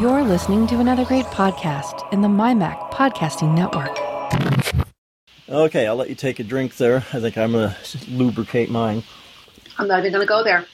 You're listening to another great podcast in the MyMac Podcasting Network. Okay, I'll let you take a drink there. I think I'm going to lubricate mine. I'm not even going to go there.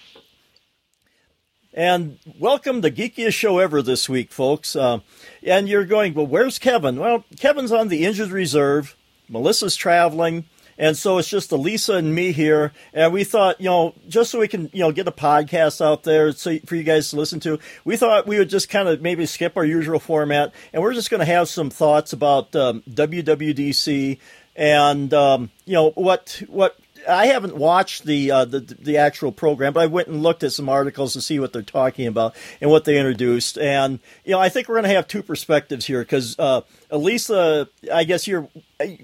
And welcome to Geekiest Show Ever this week, folks. Uh, and you're going, well, where's Kevin? Well, Kevin's on the injured reserve. Melissa's traveling. And so it's just Elisa and me here. And we thought, you know, just so we can, you know, get a podcast out there so, for you guys to listen to, we thought we would just kind of maybe skip our usual format. And we're just going to have some thoughts about um, WWDC and, um, you know, what, what I haven't watched the, uh, the the actual program, but I went and looked at some articles to see what they're talking about and what they introduced. And you know, I think we're going to have two perspectives here because uh, Elisa, I guess you're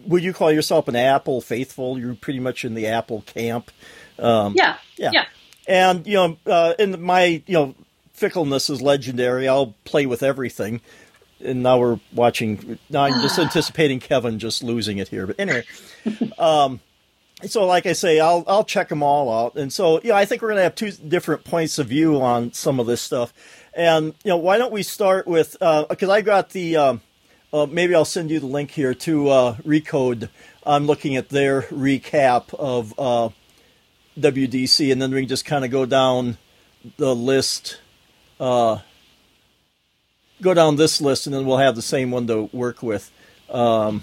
would you call yourself an Apple faithful? You're pretty much in the Apple camp. Um, yeah, yeah, yeah. And you know, uh, in my you know fickleness is legendary. I'll play with everything. And now we're watching. Now I'm just anticipating Kevin just losing it here. But anyway, um, so like I say, I'll I'll check them all out, and so yeah, I think we're going to have two different points of view on some of this stuff, and you know why don't we start with because uh, I got the um, uh, maybe I'll send you the link here to uh, Recode. I'm looking at their recap of uh, WDC, and then we can just kind of go down the list, uh, go down this list, and then we'll have the same one to work with. Um,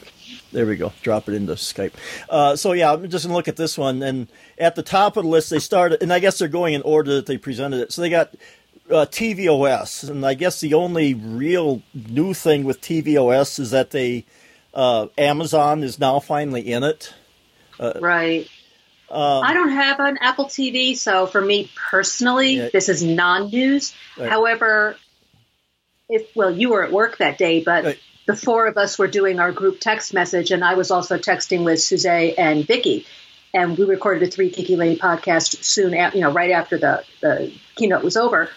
there we go. Drop it into Skype. Uh, so yeah, I'm just gonna look at this one, and at the top of the list, they started, and I guess they're going in order that they presented it. So they got uh, tvOS, and I guess the only real new thing with tvOS is that they uh, Amazon is now finally in it. Uh, right. Um, I don't have an Apple TV, so for me personally, yeah. this is non-news. Right. However, if well, you were at work that day, but right the four of us were doing our group text message, and I was also texting with Suzanne and Vicky. And we recorded a Three Geeky Lady podcast soon, you know, right after the, the keynote was over.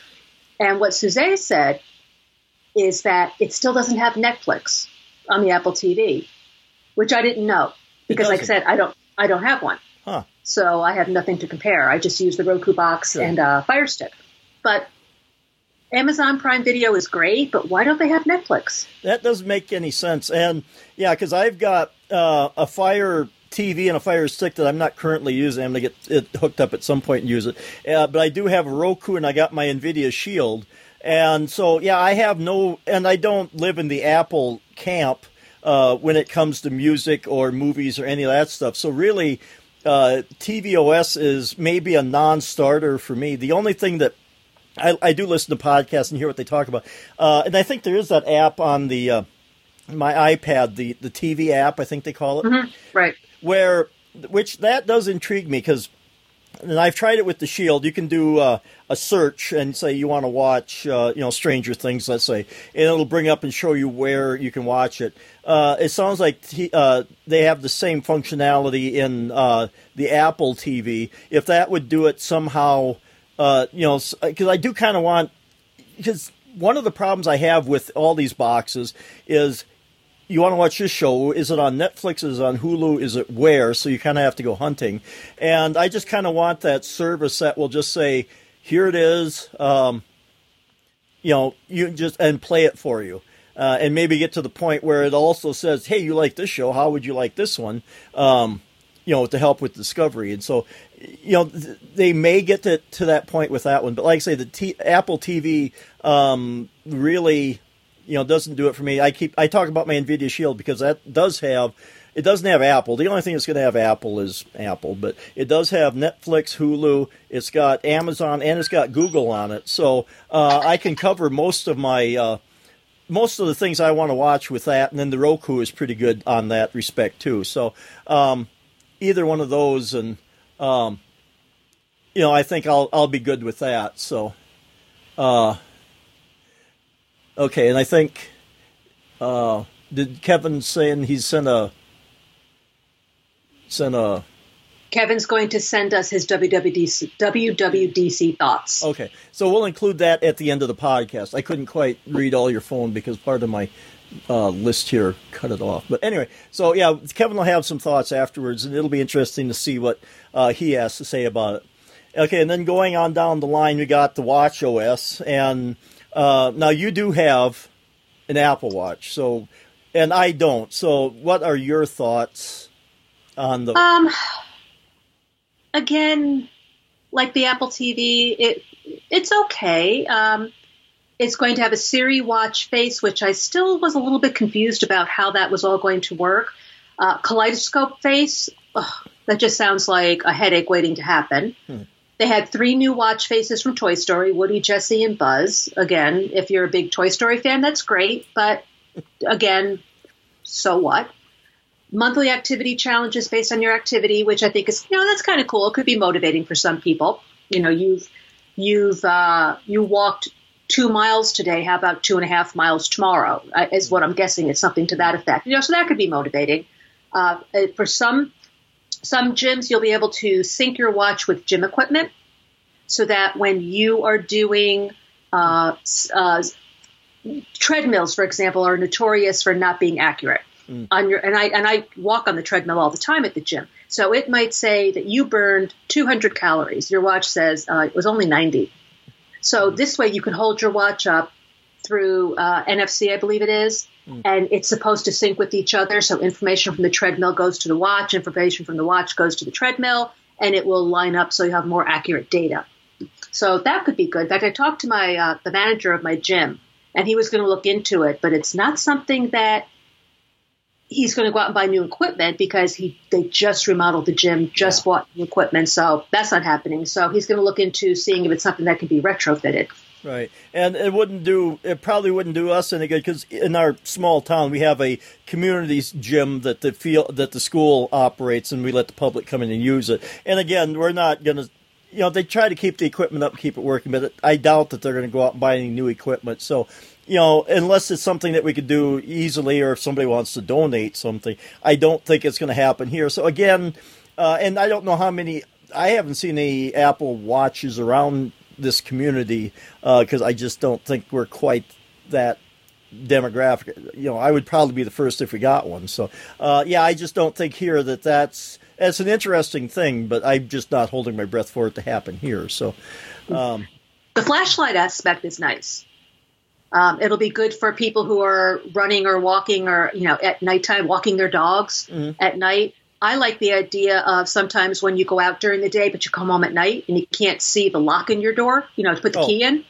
And what Suzanne said is that it still doesn't have Netflix on the Apple TV, which I didn't know because, like I said, I don't I don't have one, huh. so I have nothing to compare. I just use the Roku box sure. and uh, Fire Stick. But Amazon Prime Video is great, but why don't they have Netflix? That doesn't make any sense. And yeah, because I've got uh, a Fire TV and a Fire Stick that I'm not currently using. I'm going to get it hooked up at some point and use it. Uh, but I do have a Roku and I got my NVIDIA Shield. And so, yeah, I have no, and I don't live in the Apple camp uh, when it comes to music or movies or any of that stuff. So, really, uh, tvOS is maybe a non starter for me. The only thing that I, I, do listen to podcasts and hear what they talk about. Uh, and I think there is that app on the uh, my iPad, the the TV app, I think they call it, mm-hmm. right? Where which that does intrigue me because. And I've tried it with the Shield. You can do uh, a search and say you want to watch, uh, you know, Stranger Things, let's say, and it'll bring up and show you where you can watch it. Uh, it sounds like t- uh, they have the same functionality in the Apple TV. If that would do it somehow uh, you know, because I do kind of want because one of the problems I have with all these boxes is you want to watch this show. Is it on Netflix? Is it on Hulu? Is it where? So you kind of have to go hunting. And I just kind of want that service that will just say, here it is. Um, you know, you just and play it for you. Uh, and maybe get to the point where it also says, "Hey, you like this show? How would you like this one?" Um, you know, to help with discovery. And so you know they may get to, to that point with that one but like i say the T, apple tv um, really you know doesn't do it for me. I keep i talk about my nvidia shield because that does have it doesn't have apple. The only thing that's going to have apple is apple but it does have netflix hulu it's got amazon and it's got google on it. So uh, i can cover most of my uh, most of the things i want to watch with that and then the roku is pretty good on that respect too. So um, either one of those and um, you know, I think I'll I'll be good with that. So, uh, okay, and I think uh, did Kevin saying he sent a sent a Kevin's going to send us his WWDC, WWDC thoughts. Okay, so we'll include that at the end of the podcast. I couldn't quite read all your phone because part of my uh, list here cut it off. But anyway, so yeah, Kevin will have some thoughts afterwards, and it'll be interesting to see what uh, he has to say about it. Okay, and then going on down the line, we got the Watch OS, and Uh, now you do have an Apple Watch, so and I don't. So, what are your thoughts on the? Um, again, like the Apple TV, it it's okay. Um, it's going to have a Siri watch face, which I still was a little bit confused about how that was all going to work. Uh, kaleidoscope face, ugh, that just sounds like a headache waiting to happen. Hmm. They had three new watch faces from Toy Story Woody, Jesse, and Buzz. Again, if you're a big Toy Story fan, that's great, but again, so what? Monthly activity challenges based on your activity, which I think is, you know, that's kind of cool. It could be motivating for some people. You know, you've you've uh, you walked two miles today. How about two and a half miles tomorrow? Uh, is what I'm guessing. It's something to that effect. You know, so that could be motivating. Uh, for some some gyms, you'll be able to sync your watch with gym equipment, so that when you are doing uh, uh treadmills, for example, are notorious for not being accurate. Mm. On your and I and I walk on the treadmill all the time at the gym. So it might say that you burned 200 calories. Your watch says uh, it was only 90. So this way you can hold your watch up through uh, NFC, I believe it is, mm. and it's supposed to sync with each other. So information from the treadmill goes to the watch, information from the watch goes to the treadmill, and it will line up so you have more accurate data. So that could be good. In fact, I talked to my uh, the manager of my gym, and he was going to look into it, but it's not something that he's going to go out and buy new equipment because he they just remodeled the gym, just yeah. bought new equipment, so that's not happening. So he's going to look into seeing if it's something that can be retrofitted. Right, and it wouldn't do. It probably wouldn't do us any good because in our small town we have a community gym that the feel that the school operates, and we let the public come in and use it. And again, we're not going to you know, they try to keep the equipment up, keep it working, but I doubt that they're going to go out and buy any new equipment. So, you know, unless it's something that we could do easily, or if somebody wants to donate something, I don't think it's going to happen here. So again, uh, and I don't know how many. I haven't seen any Apple watches around this community because uh, I just don't think we're quite that demographic. You know, I would probably be the first if we got one. So, uh, yeah, I just don't think here that that's it's an interesting thing, but I'm just not holding my breath for it to happen here. So, um, the flashlight aspect is nice. Um, it'll be good for people who are running or walking or you know at nighttime walking their dogs mm-hmm. at night. I like the idea of sometimes when you go out during the day, but you come home at night and you can't see the lock in your door, you know, to put the oh. key in.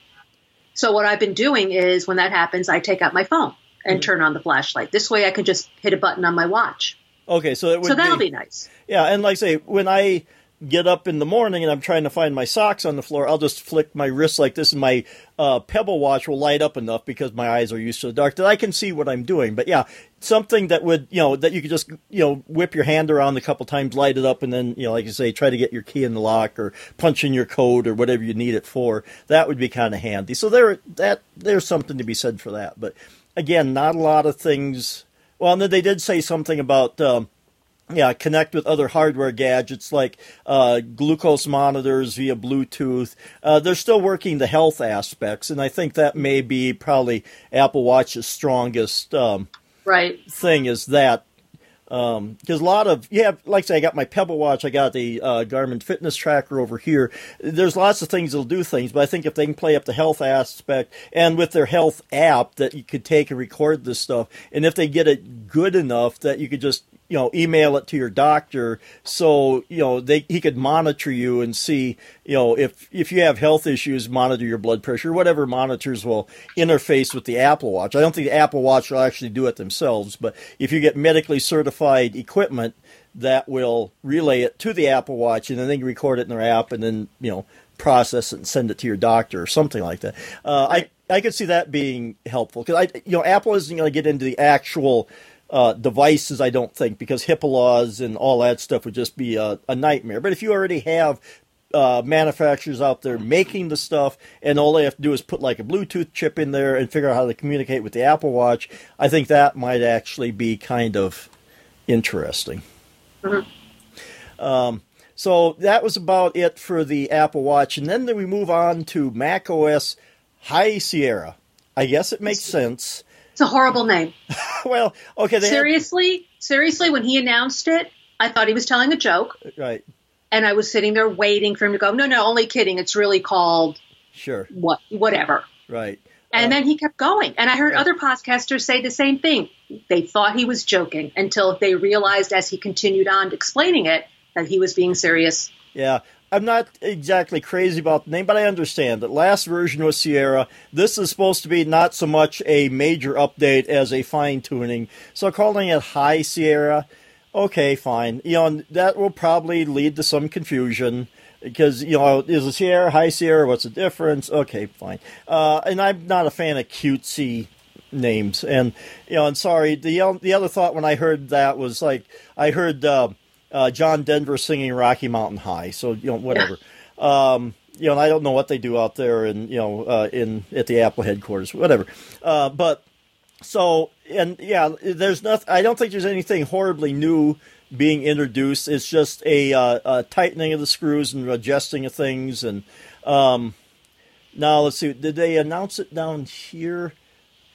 So what I've been doing is when that happens, I take out my phone and mm-hmm. turn on the flashlight. This way I can just hit a button on my watch. Okay, so it would so that'll be, be nice. Yeah, and like I say, when I get up in the morning and I'm trying to find my socks on the floor, I'll just flick my wrist like this, and my uh, Pebble watch will light up enough because my eyes are used to the dark that I can see what I'm doing. But yeah, something that would you know that you could just you know whip your hand around a couple times, light it up, and then you know like you say, try to get your key in the lock or punch in your code or whatever you need it for. That would be kind of handy. So there, that there's something to be said for that. But again, not a lot of things. Well, and then they did say something about. Um, yeah, connect with other hardware gadgets like uh, glucose monitors via Bluetooth. Uh, they're still working the health aspects, and I think that may be probably Apple Watch's strongest um, right thing is that because um, a lot of yeah, like I say, I got my Pebble watch, I got the uh, Garmin fitness tracker over here. There's lots of things that'll do things, but I think if they can play up the health aspect and with their health app that you could take and record this stuff, and if they get it good enough that you could just you know email it to your doctor so you know they he could monitor you and see you know if if you have health issues monitor your blood pressure whatever monitors will interface with the apple watch. I don't think the apple watch will actually do it themselves but if you get medically certified equipment that will relay it to the apple watch and then they record it in their app and then you know process it and send it to your doctor or something like that. Uh, i i could see that being helpful because i you know apple isn't going to get into the actual uh, devices, I don't think, because HIPAA laws and all that stuff would just be a, a nightmare. But if you already have uh, manufacturers out there making the stuff, and all they have to do is put like a Bluetooth chip in there and figure out how to communicate with the Apple Watch, I think that might actually be kind of interesting. Mm-hmm. Um, so that was about it for the Apple Watch, and then we move on to Mac OS High Sierra. I guess it makes sense. It's a horrible name. well, okay. seriously, had... seriously, when he announced it, I thought he was telling a joke. Right. And I was sitting there waiting for him to go. No, no, only kidding. It's really called. Sure. What? Whatever. Right. And uh, then he kept going. And I heard other podcasters say the same thing. They thought he was joking until they realized as he continued on explaining it that he was being serious. Yeah. I'm not exactly crazy about the name, but I understand that last version was Sierra. This is supposed to be not so much a major update as a fine tuning. So calling it High Sierra, okay, fine. You know, that will probably lead to some confusion because you know is a Sierra High Sierra? What's the difference? Okay, fine. Uh, and I'm not a fan of cutesy names, and you know, and sorry, the the other thought when I heard that was like I heard. Uh, uh, John Denver singing Rocky Mountain High. So you know whatever. Um, you know, and I don't know what they do out there, and you know, uh, in at the Apple headquarters, whatever. Uh, but so and yeah, there's nothing. I don't think there's anything horribly new being introduced. It's just a, uh, a tightening of the screws and adjusting of things. And um, now let's see. Did they announce it down here?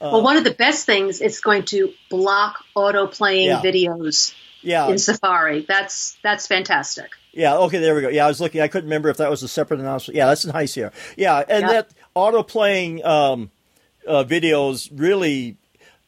well, one of the best things is going to block auto playing yeah. videos yeah. in Safari. That's that's fantastic. Yeah. Okay. There we go. Yeah, I was looking. I couldn't remember if that was a separate announcement. Yeah, that's in High Sierra. Yeah, and that auto playing um, uh, videos really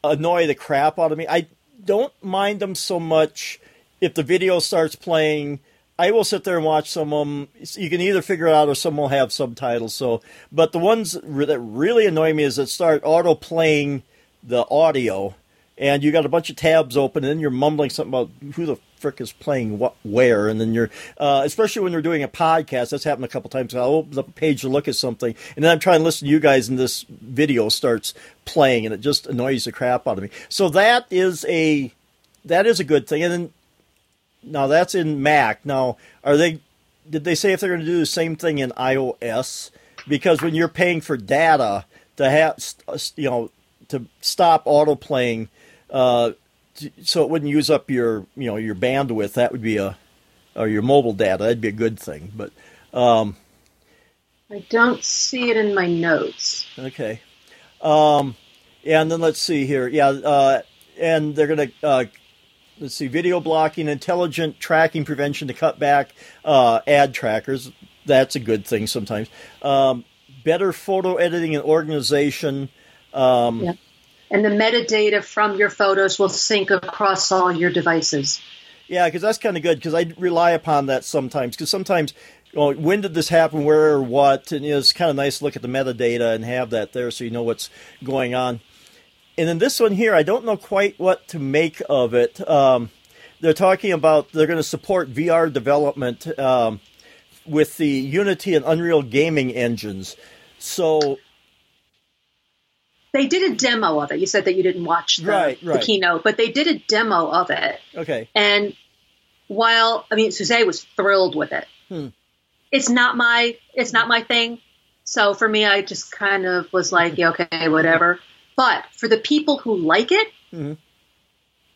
annoy the crap out of me. I don't mind them so much if the video starts playing. I will sit there and watch some of them. You can either figure it out or some will have subtitles. So, but the ones that really annoy me is that start auto playing the audio and you got a bunch of tabs open, and then you're mumbling something about who the frick is playing what where, and then you're, uh, especially when you're doing a podcast, that's happened a couple times. I'll open up a page to look at something, and then I'm trying to listen to you guys, and this video starts playing, and it just annoys the crap out of me. So that is a that is a good thing, and then now that's in Mac. Now, are they? Did they say if they're going to do the same thing in iOS? Because when you're paying for data to have, you know, to stop auto playing uh, so it wouldn't use up your you know your bandwidth. That would be a or your mobile data. That'd be a good thing. But um, I don't see it in my notes. Okay. Um, and then let's see here. Yeah, uh, and they're going to uh, let's see video blocking, intelligent tracking prevention to cut back uh, ad trackers. That's a good thing sometimes. Um, better photo editing and organization. Um, yeah and the metadata from your photos will sync across all your devices. Yeah, because that's kind of good because I rely upon that sometimes. Because sometimes, know, when did this happen, where or what, and you know, it's kind of nice to look at the metadata and have that there so you know what's going on. And then this one here, I don't know quite what to make of it. Um, they're talking about they're going to support VR development um, with the Unity and Unreal gaming engines. So they did a demo of it. You said that you didn't watch the, right, right. the keynote, but they did a demo of it. Okay. And while I mean, Suzanne was thrilled with it. Hmm. It's not my it's not my thing. So for me, I just kind of was like, yeah, okay, whatever. But for the people who like it mm-hmm.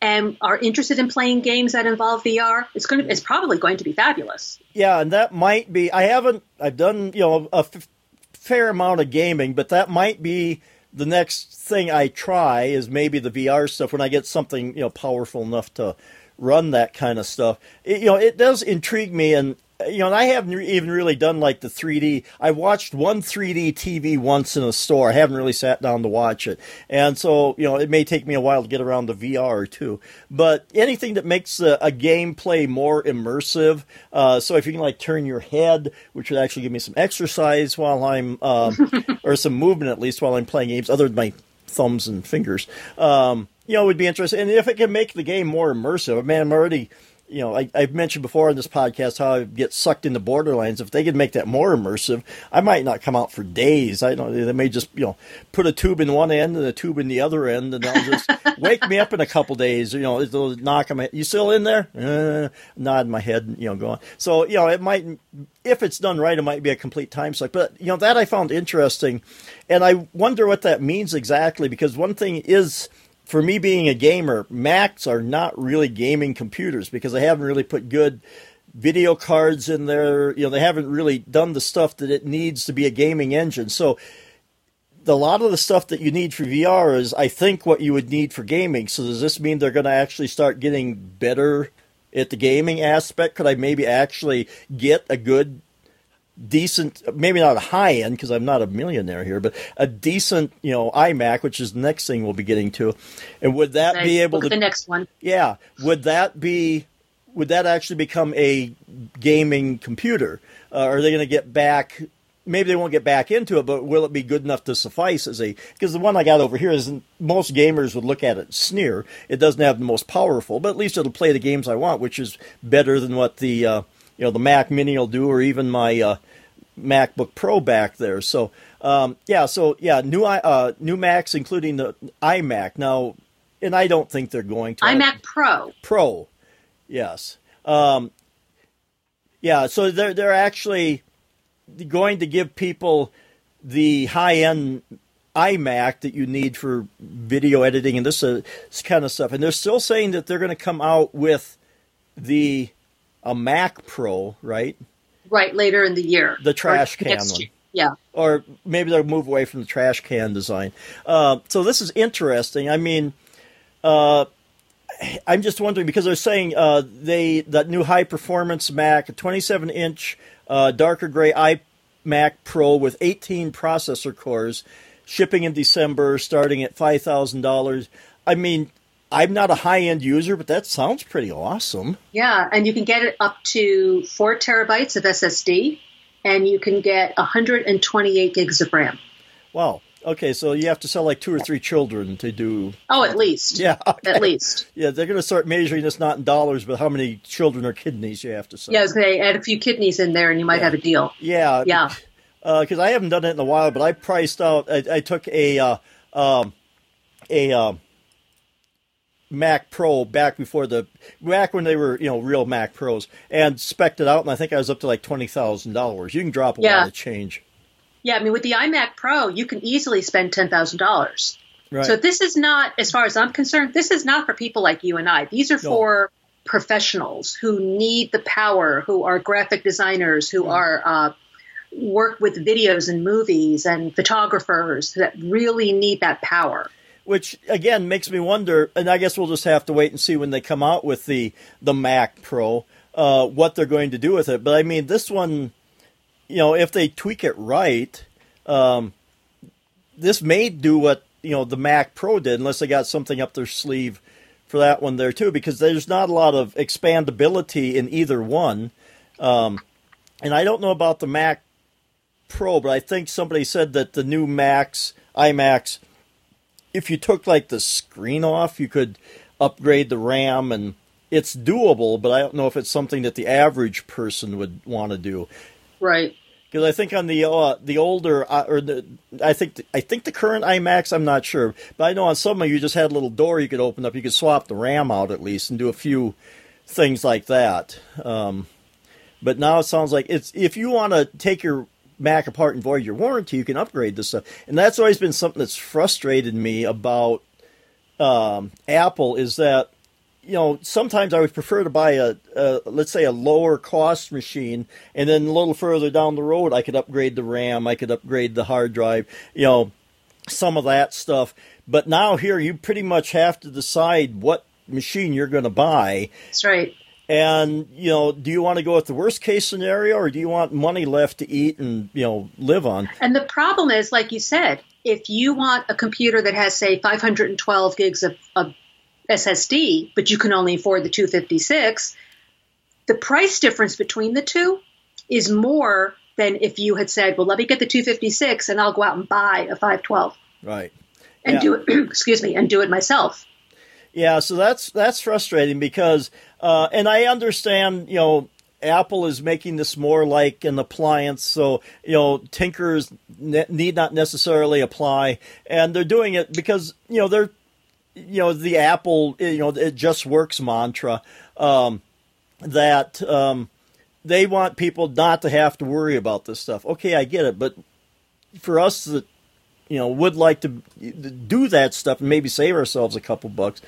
and are interested in playing games that involve VR, it's going to it's probably going to be fabulous. Yeah, and that might be. I haven't. I've done you know a f- fair amount of gaming, but that might be the next thing I try is maybe the VR stuff when I get something you know powerful enough to run that kind of stuff. It, you know, it does intrigue me, and you know, and I haven't even really done like the 3D. I watched one 3D TV once in a store. I haven't really sat down to watch it. And so, you know, it may take me a while to get around the VR too. But anything that makes a, a gameplay more immersive. Uh, so if you can like turn your head, which would actually give me some exercise while I'm, um, or some movement at least while I'm playing games, other than my thumbs and fingers, um, you know, would be interesting. And if it can make the game more immersive, man, I'm already you know, I, have mentioned before on this podcast how I get sucked into Borderlands. If they could make that more immersive, I might not come out for days. I don't. They may just you know put a tube in one end and a tube in the other end, and they'll just wake me up in a couple days. You know, they'll knock on my. You still in there? Uh, nod my head. You know, go on. So you know, it might if it's done right, it might be a complete time suck. But you know, that I found interesting, and I wonder what that means exactly because one thing is for me being a gamer, Macs are not really gaming computers because they haven't really put good video cards in there. You know, they haven't really done the stuff that it needs to be a gaming engine. So a lot of the stuff that you need for VR is, I think, what you would need for gaming. So does this mean they're going to actually start getting better at the gaming aspect? Could I maybe actually get a good decent, maybe not a high end because I'm not a millionaire here, but a decent, you know, iMac, which is the next thing we'll be getting to. And would that nice. be able Look to the next one? Yeah, would that be? Would that actually become a gaming computer? Uh, are they going to get back? Maybe they won't get back into it, but will it be good enough to suffice as a? Because the one I got over here is most gamers would look at it sneer. It doesn't have the most powerful, but at least it'll play the games I want, which is better than what the uh, you know the Mac Mini will do, or even my uh, MacBook Pro back there. So um, yeah, so yeah, new uh, new Macs, including the iMac now, and I don't think they're going to iMac Pro. Pro, yes, um, yeah. So they're they're actually going to give people the high end iMac that you need for video editing and this, uh, this kind of stuff, and they're still saying that they're going to come out with the a Mac Pro, right? Right, later in the year. The trash can one. Year. Yeah. Or maybe they'll move away from the trash can design. Uh, so this is interesting. I mean, uh, I'm just wondering because they're saying uh, they that new high performance Mac, a 27 inch uh, darker gray iMac Pro with 18 processor cores, shipping in December, starting at five thousand dollars. I mean, I'm not a high end user, but that sounds pretty awesome. Yeah, and you can get it up to four terabytes of SSD, and you can get 128 gigs of RAM. Wow. Okay, so you have to sell like two or three children to do. Oh, at least. Yeah, okay. at least. Yeah, they're going to start measuring this not in dollars, but how many children or kidneys you have to sell. Yeah, they add a few kidneys in there, and you might yeah. have a deal. Yeah, yeah. Because uh, I haven't done it in a while, but I priced out. I, I took a uh, um, a uh, Mac Pro back before the back when they were you know real Mac Pros and specced it out, and I think I was up to like twenty thousand dollars. You can drop a yeah. lot of change. Yeah, I mean with the iMac Pro, you can easily spend ten thousand dollars. Right. So this is not, as far as I'm concerned, this is not for people like you and I. These are No. for professionals who need the power, who are graphic designers, who are uh, work with videos and movies, and photographers that really need that power. Which again makes me wonder and i guess we'll just have to wait and see when they come out with the the mac pro uh, what they're going to do with it. But i mean this one you know if they tweak it right um, this may do what you know the mac pro did unless they got something up their sleeve for that one there too because there's not a lot of expandability in either one. Um, and i don't know about the mac pro but i think somebody said that the new macs imacs if you took like the screen off, you could upgrade the RAM, and it's doable. But I don't know if it's something that the average person would want to do. Right. Because I think on the uh, the older uh, or the I think the, I think the current iMacs I'm not sure, but I know on some of them you just had a little door you could open up. You could swap the RAM out at least and do a few things like that. Um, but now it sounds like it's if you want to take your Mac apart and void your warranty, you can upgrade this stuff. And that's always been something that's frustrated me about um, Apple is that you know sometimes I would prefer to buy a, a let's say a lower cost machine, and then a little further down the road I could upgrade the RAM, I could upgrade the hard drive, you know, some of that stuff. But now here you pretty much have to decide what machine you're going to buy. That's right. And you know, do you want to go with the worst case scenario, or do you want money left to eat and you know live on? And the problem is, like you said, if you want a computer that has, say, 512 gigs of, of SSD, but you can only afford the 256, the price difference between the two is more than if you had said, "Well, let me get the 256, and I'll go out and buy a 512 Right. and Yeah. do it." excuse me, and do it myself. Yeah, so that's that's frustrating because, uh, and I understand, you know, Apple is making this more like an appliance, so you know, tinkers ne- need not necessarily apply, and they're doing it because you know they're, you know, the Apple, you know, it just works mantra, um, that um, they want people not to have to worry about this stuff. Okay, I get it, but for us that you know would like to do that stuff and maybe save ourselves a couple bucks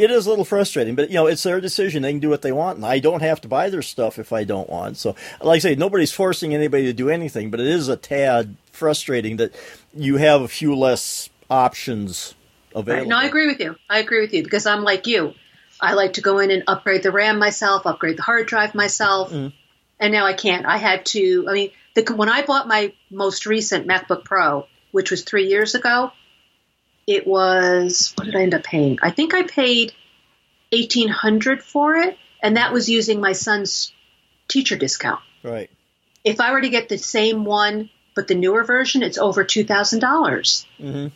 it is a little frustrating but you know it's their decision they can do what they want and i don't have to buy their stuff if i don't want so like i say nobody's forcing anybody to do anything but it is a tad frustrating that you have a few less options available Right. No, I agree with you. I agree with you because I'm like you. I like to go in and upgrade the RAM myself, upgrade the hard drive myself, Mm-hmm. and now I can't. I had to. I mean, The, when I bought my most recent MacBook Pro, which was three years ago, it was what did I end up paying? I think I paid eighteen hundred for it, and that was using my son's teacher discount. Right. If I were to get the same one but the newer version, it's over two thousand dollars. Mm-hmm.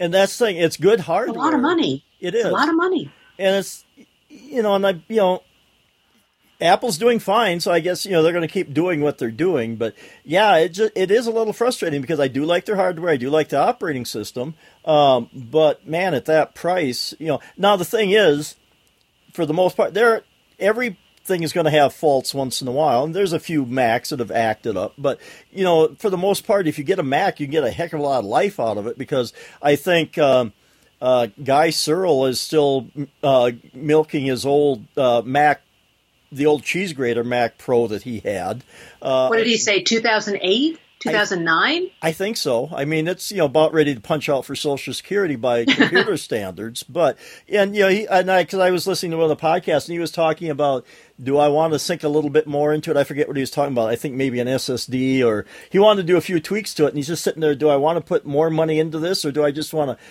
And that's the thing; it's good hardware. It's a lot of money. It is it's a lot of money. And it's you know, and I you know, Apple's doing fine, so I guess you know they're going to keep doing what they're doing. But yeah, it just, it is a little frustrating because I do like their hardware, I do like the operating system, um, but man, at that price, you know. Now the thing is, for the most part, there everything is going to have faults once in a while, and there's a few Macs that have acted up. But you know, for the most part, if you get a Mac, you get a heck of a lot of life out of it because I think. Um, uh, Guy Serle is still uh, milking his old uh, Mac the old cheese grater Mac Pro that he had. Uh, what did he say? 2008, 2009? I, I, think so. I mean, it's you know about ready to punch out for Social Security by computer standards. But and you know, he, and I because I was listening to one of the podcasts and he was talking about. Do I want to sink a little bit more into it? I forget what he was talking about. I think maybe an SSD, or he wanted to do a few tweaks to it. And he's just sitting there. Do I want to put more money into this, or do I just want to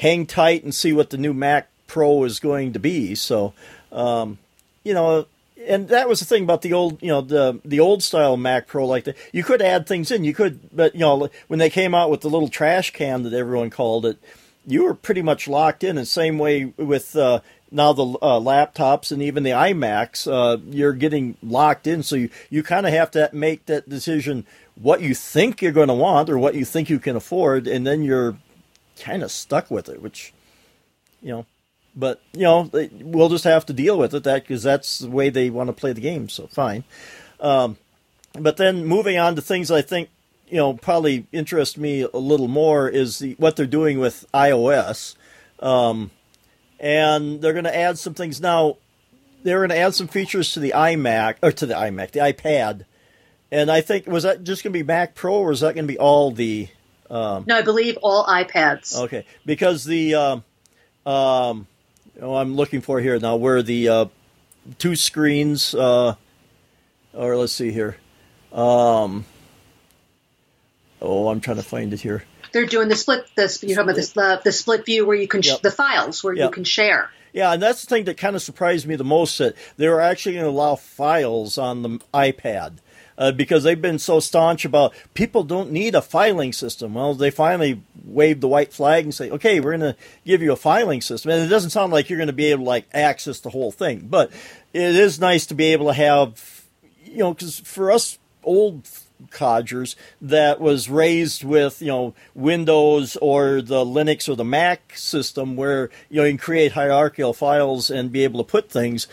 hang tight and see what the new Mac Pro is going to be? So, um, you know, and that was the thing about the old, you know, the the old style Mac Pro like that. You could add things in. You could, but you know, when they came out with the little trash can that everyone called it, you were pretty much locked in. And same way with uh, now the uh, laptops and even the iMacs, uh, you're getting locked in. So you you kind of have to make that decision what you think you're going to want or what you think you can afford, and then you're kind of stuck with it, which you know but you know, we'll just have to deal with it that because that's the way they want to play the game. So fine. Um, but then moving on to things I think you know probably interest me a little more is the, what they're doing with iOS, um, and they're going to add some things now. They're going to add some features to the iMac or to the iMac, the iPad, and I think was that just going to be Mac Pro or is that going to be all the? Um, no, I believe all iPads. Okay, because the um, um oh, I'm looking for here now where the uh, two screens, uh, or let's see here. Um, oh, I'm trying to find it here. They're doing the split. The you're talking about the, the split view where you can yep. sh- the files where yep. you can share. Yeah, and that's the thing that kind of surprised me the most that they were actually going to allow files on the iPad uh, because they've been so staunch about people don't need a filing system. Well, they finally waved the white flag and say, okay, we're going to give you a filing system. And it doesn't sound like you're going to be able to like access the whole thing, but it is nice to be able to have, you know, because for us old codgers that was raised with you know Windows or the Linux or the Mac system where you know you can create hierarchical files and be able to put things.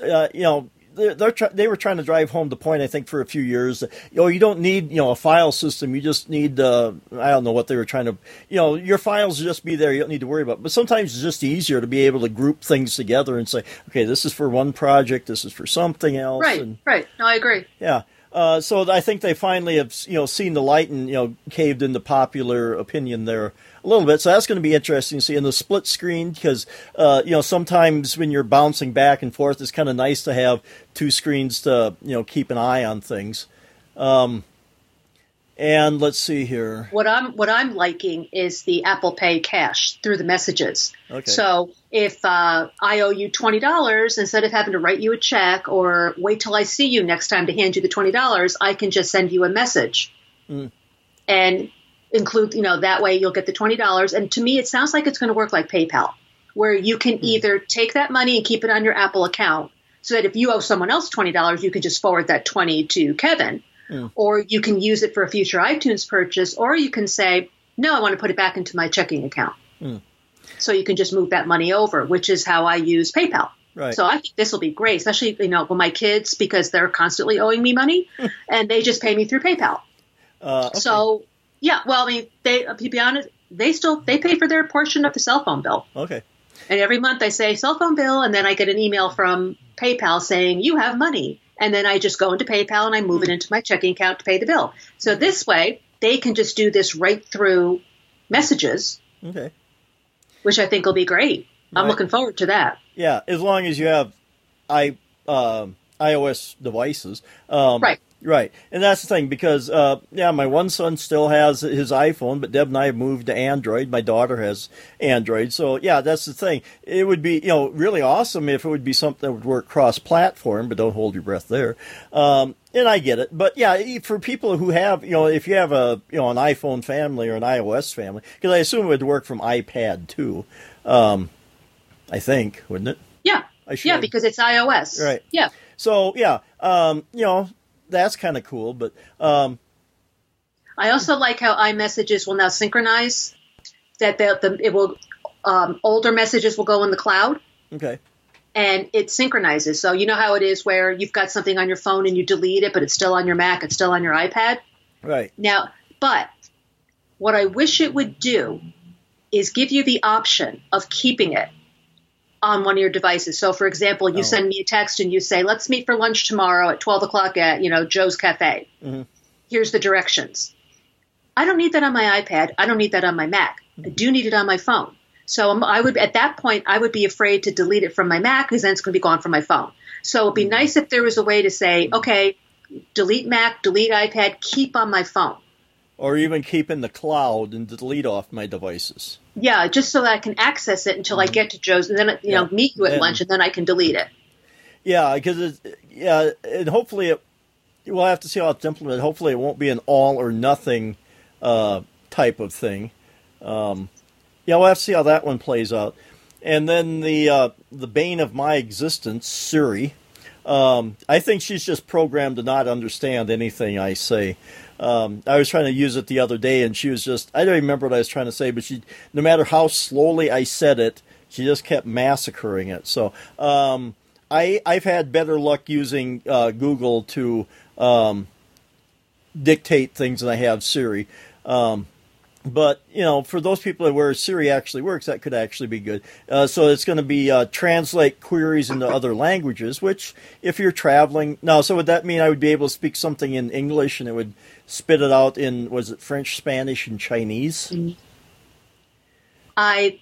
Uh, you know, they're, they're they were trying to drive home the point. I think for a few years, that, you know, you don't need you know a file system. You just need uh, I don't know what they were trying to. You know, your files just be there. You don't need to worry about. It. But sometimes it's just easier to be able to group things together and say, okay, this is for one project. This is for something else. Right. And, right. No, I agree. Yeah. Uh, so I think they finally have you know seen the light and you know caved into popular opinion there a little bit. So that's going to be interesting to see in the split screen because uh, you know sometimes when you're bouncing back and forth, it's kind of nice to have two screens to you know keep an eye on things. Um, and let's see here. What I'm what I'm liking is the Apple Pay cash through the messages. Okay. So if uh, I owe you twenty dollars, instead of having to write you a check or wait till I see you next time to hand you the twenty dollars, I can just send you a message. Mm. And include, you know, that way you'll get the $20. And to me, it sounds like it's going to work like PayPal, where you can mm-hmm. either take that money and keep it on your Apple account so that if you owe someone else $20, you can just forward that 20 to Kevin. Mm. Or you can use it for a future iTunes purchase, or you can say, no, I want to put it back into my checking account. Mm. So you can just move that money over, which is how I use PayPal. Right. So I think this will be great, especially you know with my kids because they're constantly owing me money, and they just pay me through PayPal. Uh, okay. So yeah, well, I mean, they to be honest, they still they pay for their portion of the cell phone bill. Okay. And every month I say cell phone bill, and then I get an email from PayPal saying you have money, and then I just go into PayPal and I move it into my checking account to pay the bill. So this way, they can just do this right through messages. Okay. Which I think will be great. Right. I'm looking forward to that. Yeah, as long as you have i uh, iOS devices. Um, right Right, and that's the thing because uh, yeah, my one son still has his iPhone, but Deb and I have moved to Android. My daughter has Android, so yeah, that's the thing. It would be you know really awesome if it would be something that would work cross-platform, but don't hold your breath there. Um, and I get it, but yeah, for people who have you know if you have a you know an iPhone family or an iOS family, because I assume it would work from iPad too. Um, I think, wouldn't it? Yeah. yeah, because it's iOS. Right. Yeah. So yeah, um, you know that's kind of cool. But um, I also like how iMessages will now synchronize. That the, the it will um, older messages will go in the cloud. Okay. And it synchronizes. So you know how it is where you've got something on your phone and you delete it, but it's still on your Mac, it's still on your iPad. Right. Now, but what I wish it would do is give you the option of keeping it on one of your devices. So, for example, you oh. send me a text and you say, "Let's meet for lunch tomorrow at twelve o'clock at you know Joe's Cafe." Mm-hmm. Here's the directions. I don't need that on my iPad. I don't need that on my Mac. Mm-hmm. I do need it on my phone. So I would at that point I would be afraid to delete it from my Mac because then it's going to be gone from my phone. So it'd be mm-hmm. nice if there was a way to say, okay, delete Mac, delete iPad, keep on my phone or even keep in the cloud and delete off my devices. Yeah, just so that I can access it until mm-hmm. I get to Joe's, and then you yeah. know meet you at and, lunch, and then I can delete it. Yeah, because yeah, and hopefully it, we'll have to see how it's implemented. Hopefully, it won't be an all or nothing uh, type of thing. Um, yeah, we'll have to see how that one plays out. And then the uh, the bane of my existence, Siri. Um, I think she's just programmed to not understand anything I say. Um, I was trying to use it the other day, and she was just, I don't remember what I was trying to say, but she, no matter how slowly I said it, she just kept massacring it. So um, I, I've had better luck using uh, Google to um, dictate things than I have Siri. Um, but you know, for those people where Siri actually works, that could actually be good. Uh, so it's going to be uh, translate queries into other languages. Which, if you're traveling now, so would that mean I would be able to speak something in English and it would spit it out in was it French, Spanish, and Chinese? I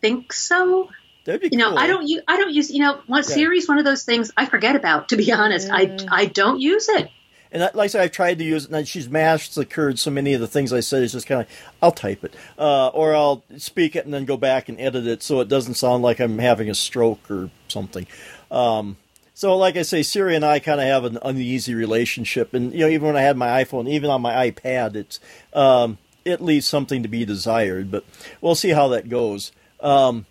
think so. That'd be you know, I don't use I don't use you know, one yeah. Siri's one of those things I forget about. To be honest, mm. I I don't use it. And like I said, I've tried to use it, and she's mashed the curd. So many of the things I said is just kind of, I'll type it, uh, or I'll speak it and then go back and edit it so it doesn't sound like I'm having a stroke or something. Um, so, like I say, Siri and I kind of have an uneasy relationship, and you know, even when I had my iPhone, even on my iPad, it's um, it leaves something to be desired. But we'll see how that goes. Um,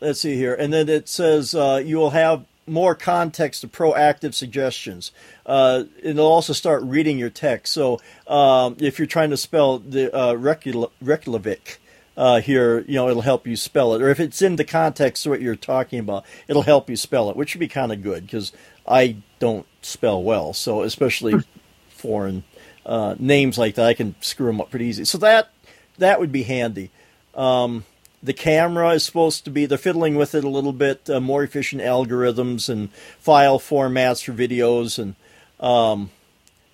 let's see here, and then it says uh, you will have more context to proactive suggestions. Uh, it'll also start reading your text. So um, if you're trying to spell the uh, Reykjavik uh, here, you know, it'll help you spell it. Or if it's in the context of what you're talking about, it'll help you spell it, which would be kind of good because I don't spell well. So especially hmm. foreign uh, names like that, I can screw them up pretty easy. So that that would be handy. Um, the camera is supposed to be they're fiddling with it a little bit uh, more efficient algorithms and file formats for videos and um,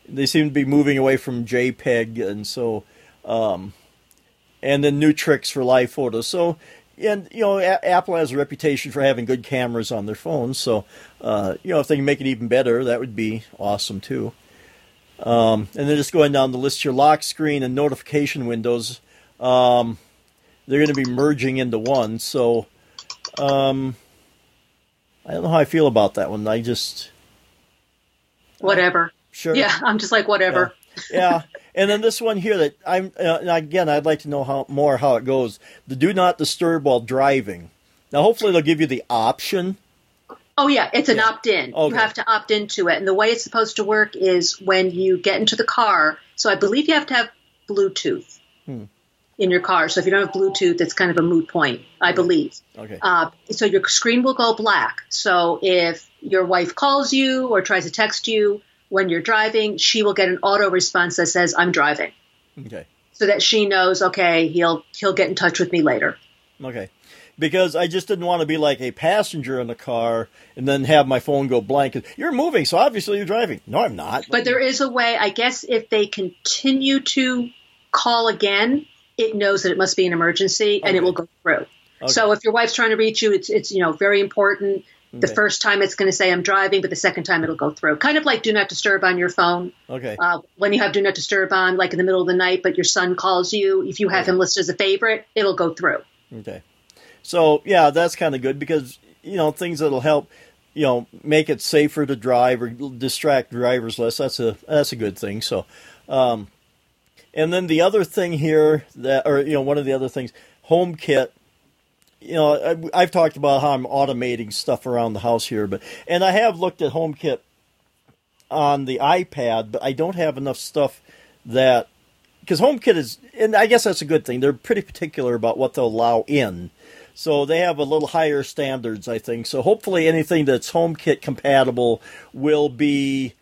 they seem to be moving away from jpeg and so um, and then new tricks for live photos so and you know a- apple has a reputation for having good cameras on their phones so uh, you know if they can make it even better that would be awesome too um, and then just going down the list your lock screen and notification windows um, they're going to be merging into one. So, um, I don't know how I feel about that one. I just whatever. Uh, sure. Yeah, I'm just like whatever. Yeah. and then this one here that I'm uh, again I'd like to know how more how it goes. The do not disturb while driving. Now, hopefully, they'll give you the option. Oh yeah, it's an yeah. opt-in. Okay. You have to opt into it, and the way it's supposed to work is when you get into the car. So I believe you have to have Bluetooth. Hmm in your car. So if you don't have Bluetooth, it's kind of a moot point, I believe. Okay. Uh, so your screen will go black. So if your wife calls you or tries to text you when you're driving, she will get an auto response that says, "I'm driving." Okay. So that she knows, okay, he'll he'll get in touch with me later. Okay. Because I just didn't want to be like a passenger in the car and then have my phone go blank. You're moving, so obviously you're driving. No, I'm not. But there is a way, I guess, if they continue to call again, it knows that it must be an emergency and okay. it will go through. Okay. So if your wife's trying to reach you, it's it's you know very important. The first time it's going to say I'm driving, but the second time it'll go through. Kind of like Do Not Disturb on your phone. Okay. Uh, when you have Do Not Disturb on, like in the middle of the night, but your son calls you, if you have him listed as a favorite, it'll go through. Okay. So yeah, that's kind of good because you know things that'll help you know make it safer to drive or distract drivers less. That's a that's a good thing. So, um, and then the other thing here that or you know one of the other things, HomeKit you know, I've talked about how I'm automating stuff around the house here, but and I have looked at HomeKit on the iPad, but I don't have enough stuff that because HomeKit is, and I guess that's a good thing. They're pretty particular about what they'll allow in, so they have a little higher standards, I think. So hopefully, anything that's HomeKit compatible will be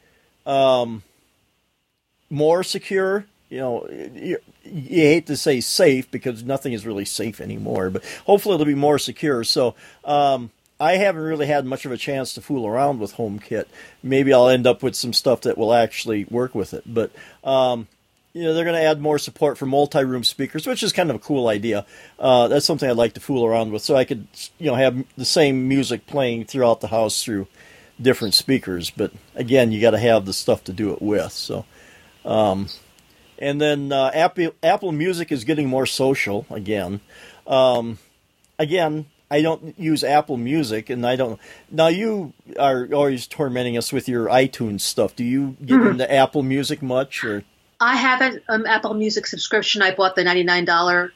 um, more secure you know, you, you, hate to say safe because nothing is really safe anymore, but hopefully it'll be more secure. So, um, I haven't really had much of a chance to fool around with HomeKit. Maybe I'll end up with some stuff that will actually work with it. But, um, you know, they're going to add more support for multi-room speakers, which is kind of a cool idea. Uh, that's something I'd like to fool around with, so I could, you know, have the same music playing throughout the house through different speakers. But again, you got to have the stuff to do it with. So, um, and then uh, Apple Apple Music is getting more social again. Um, again, I don't use Apple Music, and I don't. Now you are always tormenting us with your iTunes stuff. Do you get mm-hmm. into Apple Music much, or? I have an um, Apple Music subscription. I bought the ninety nine dollar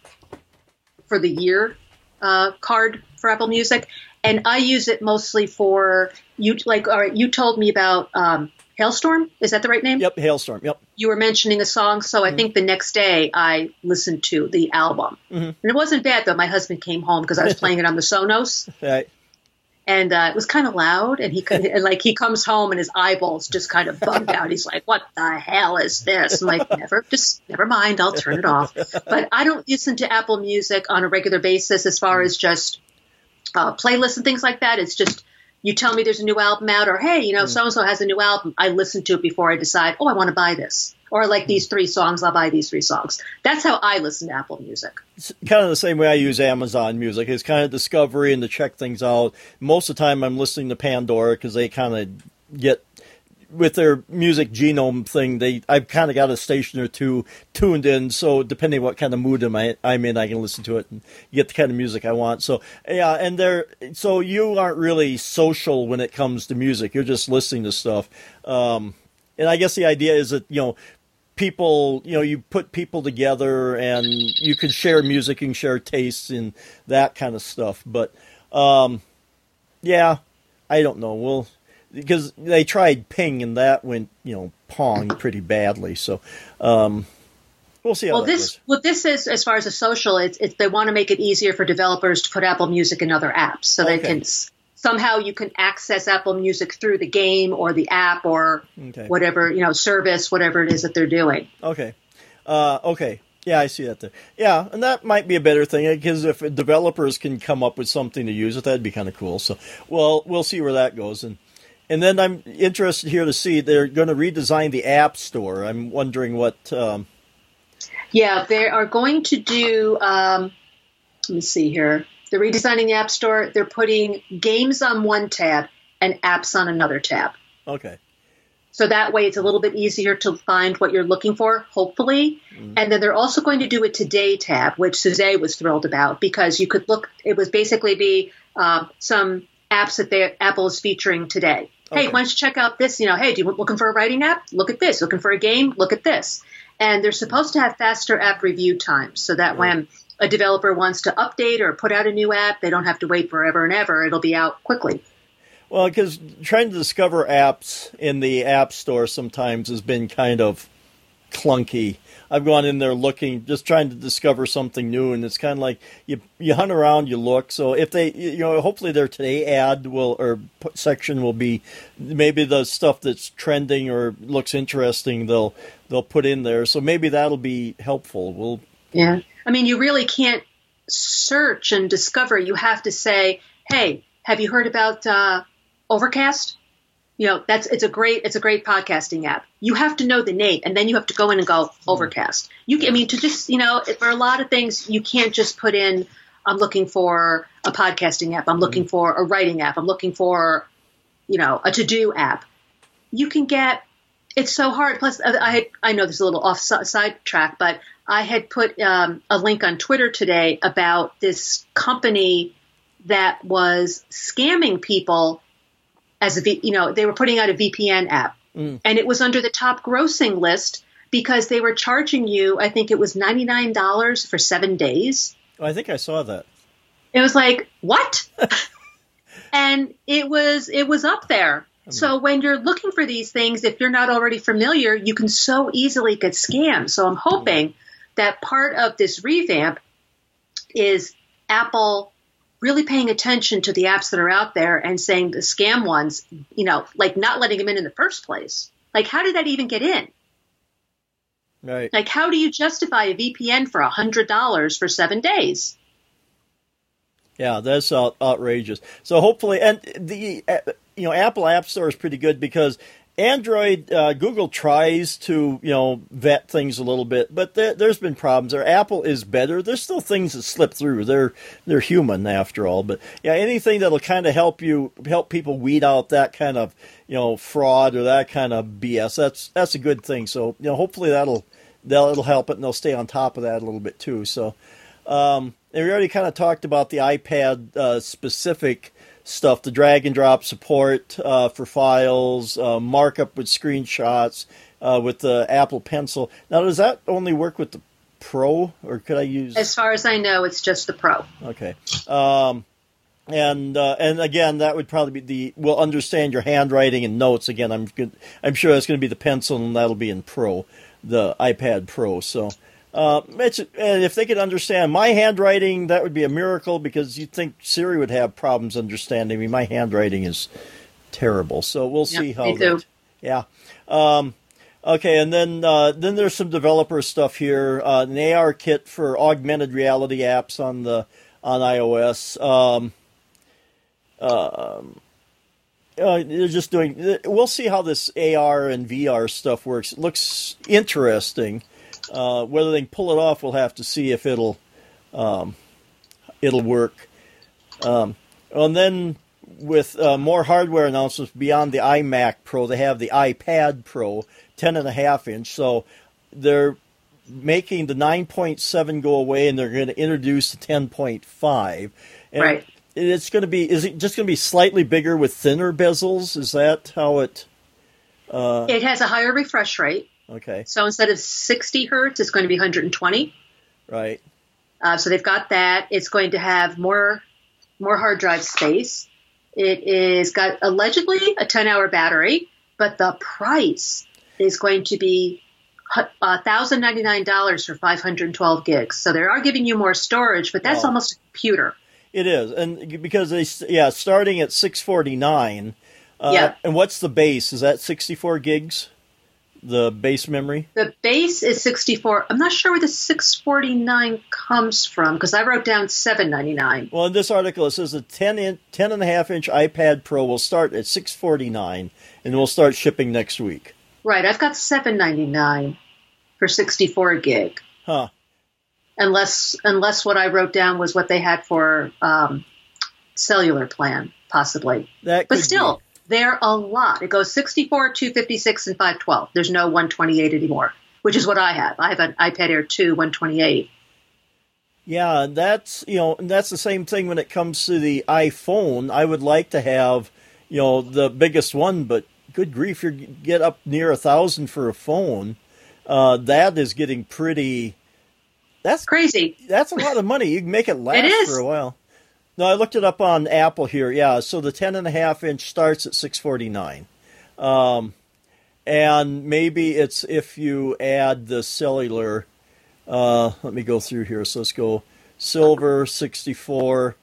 for the year uh, card for Apple Music, and I use it mostly for you. Like, all right, you told me about um, Halestorm. Is that the right name? Yep, Halestorm. Yep. You were mentioning a song, so I mm-hmm. think the next day I listened to the album, mm-hmm. and it wasn't bad though. My husband came home because I was playing it on the Sonos. Right. And uh, it was kind of loud, and he could and like he comes home and his eyeballs just kind of bugged out. He's like, "What the hell is this?" I'm like, "Never, just never mind. I'll turn it off." But I don't listen to Apple Music on a regular basis as far as just uh, playlists and things like that. It's just you tell me there's a new album out, or hey, you know, so and so has a new album. I listen to it before I decide, oh, I want to buy this, or I like hmm. these three songs, I'll buy these three songs. That's how I listen to Apple Music. It's kind of the same way I use Amazon Music. It's kind of discovery and to check things out. Most of the time, I'm listening to Pandora because they kind of get with their music genome thing, they I've kind of got a station or two tuned in. So depending what kind of mood am I, I'm in, I can listen to it and get the kind of music I want. So yeah, and there, so you aren't really social when it comes to music. You're just listening to stuff. Um, and I guess the idea is that you know people you know you put people together and you can share music and share tastes and that kind of stuff but um, yeah i don't know we'll because they tried ping and that went you know pong pretty badly. So um, we'll see. well, this goes. what this is as far as a social, it's, it's, they want to make it easier for developers to put Apple Music in other apps, so okay. they can somehow you can access Apple Music through the game or the app or okay. whatever you know service, whatever it is that they're doing. Okay, uh, okay. Yeah, I see that there. Yeah, and that might be a better thing because if developers can come up with something to use it, that'd be kind of cool. So, well, we'll see where that goes. And and then I'm interested here to see they're going to redesign the App Store. I'm wondering what. Um... Yeah, they are going to do. Um, let me see here. They're redesigning the App Store. They're putting games on one tab and apps on another tab. Okay. So that way it's a little bit easier to find what you're looking for, hopefully. Mm-hmm. And then they're also going to do a Today tab, which Suzanne was thrilled about because you could look, it was basically be uh, some apps that they, Apple is featuring today. Okay. Hey, why don't you check out this? You know, hey, do you looking for a writing app? Look at this. Looking for a game? Look at this. And they're supposed to have faster app review times so that right. when a developer wants to update or put out a new app, they don't have to wait forever and ever. It'll be out quickly. Well, because trying to discover apps in the App Store sometimes has been kind of clunky. I've gone in there looking, just trying to discover something new, and it's kind of like you you hunt around, you look. So if they, you know, hopefully their today ad will or section will be maybe the stuff that's trending or looks interesting. They'll they'll put in there. So maybe that'll be helpful. We'll yeah. I mean, you really can't search and discover. You have to say, "Hey, have you heard about uh, Overcast?" You know that's it's a great it's a great podcasting app you have to know the name and then you have to go in and go overcast you i mean to just you know for a lot of things you can't just put in I'm looking for a podcasting app. I'm looking mm-hmm. for a writing app. I'm looking for, you know, a to do app. You can get. It's so hard. Plus, I had, I know this is a little off side track, but I had put um, a link on Twitter today about this company that was scamming people as a you know they were putting out a VPN app, mm. and it was under the top grossing list because they were charging you. I think it was ninety nine dollars for seven days. Oh, I think I saw that. It was like what? and it was it was up there. So when you're looking for these things, if you're not already familiar, you can so easily get scammed. So I'm hoping that part of this revamp is Apple really paying attention to the apps that are out there and saying the scam ones, you know, like not letting them in in the first place. Like, how did that even get in? Right. Like, how do you justify a VPN for a hundred dollars for seven days? Yeah, that's out, outrageous. So hopefully, and the uh, you know Apple App Store is pretty good because Android, uh, Google tries to you know vet things a little bit, but there, has been problems. There, Apple is better. There's still things that slip through. They're they're human after all. But yeah, anything that'll kind of help you help people weed out that kind of you know fraud or that kind of BS. That's that's a good thing. So you know, hopefully that'll they'll it'll help it, and they'll stay on top of that a little bit too. So, um, and we already kind of talked about the iPad uh, specific stuff, the drag and drop support uh, for files, uh, markup with screenshots, uh, with the Apple Pencil. Now, does that only work with the Pro, or could I use? As far as I know, it's just the Pro. Okay. Um, and uh, and again, that would probably be the will understand your handwriting and notes. Again, I'm good, I'm sure that's going to be the pencil, and that'll be in Pro the iPad Pro. So, uh, and if they could understand my handwriting, that would be a miracle because you'd think Siri would have problems understanding me. My handwriting is terrible. So we'll see yep, how that. Yeah. Um, okay, and then uh, then there's some developer stuff here. Uh, an ARKit for augmented reality apps on the on iOS. Um, um uh, they're just doing. We'll see how this AR and VR stuff works. It looks interesting. Uh, whether they can pull it off, we'll have to see if it'll um, it'll work. Um, and then with uh, more hardware announcements beyond the iMac Pro, they have the iPad Pro, ten and a half inch. So they're making the 9.7 go away, and they're going to introduce the 10.5. And right it's going to be is it just going to be slightly bigger with thinner bezels is that how it uh... it has a higher refresh rate okay so instead of 60 hertz it's going to be 120 right uh, so they've got that it's going to have more more hard drive space it is got allegedly a 10 hour battery but the price is going to be $1,099 for 512 gigs. So they are giving you more storage, but that's almost a computer. It is, and because they yeah, starting at six forty nine. Uh, yeah. And what's the base? Is that sixty four gigs? The base memory. The base is sixty four. I'm not sure where the six forty nine comes from because I wrote down seven ninety nine. Well, in this article it says a 10, in, 10 and a half inch iPad Pro will start at six forty nine and will start shipping next week. Right. I've got seven ninety nine for sixty four gig. Huh unless unless what I wrote down was what they had for um, cellular plan, possibly. That but still, be. They're a lot. It goes 64, 256, and 512. There's no 128 anymore, which is what I have. I have an iPad Air 2 128. Yeah, that's you know that's the same thing when it comes to the iPhone. I would like to have you know the biggest one, but good grief, you get up near a thousand for a phone. Uh, that is getting pretty that's crazy. That's a lot of money. You can make it last it for a while. No, I looked it up on Apple here. Yeah, so the ten and a half inch starts at six forty nine, um, and maybe it's if you add the cellular. Uh, let me go through here. So let's go silver sixty four,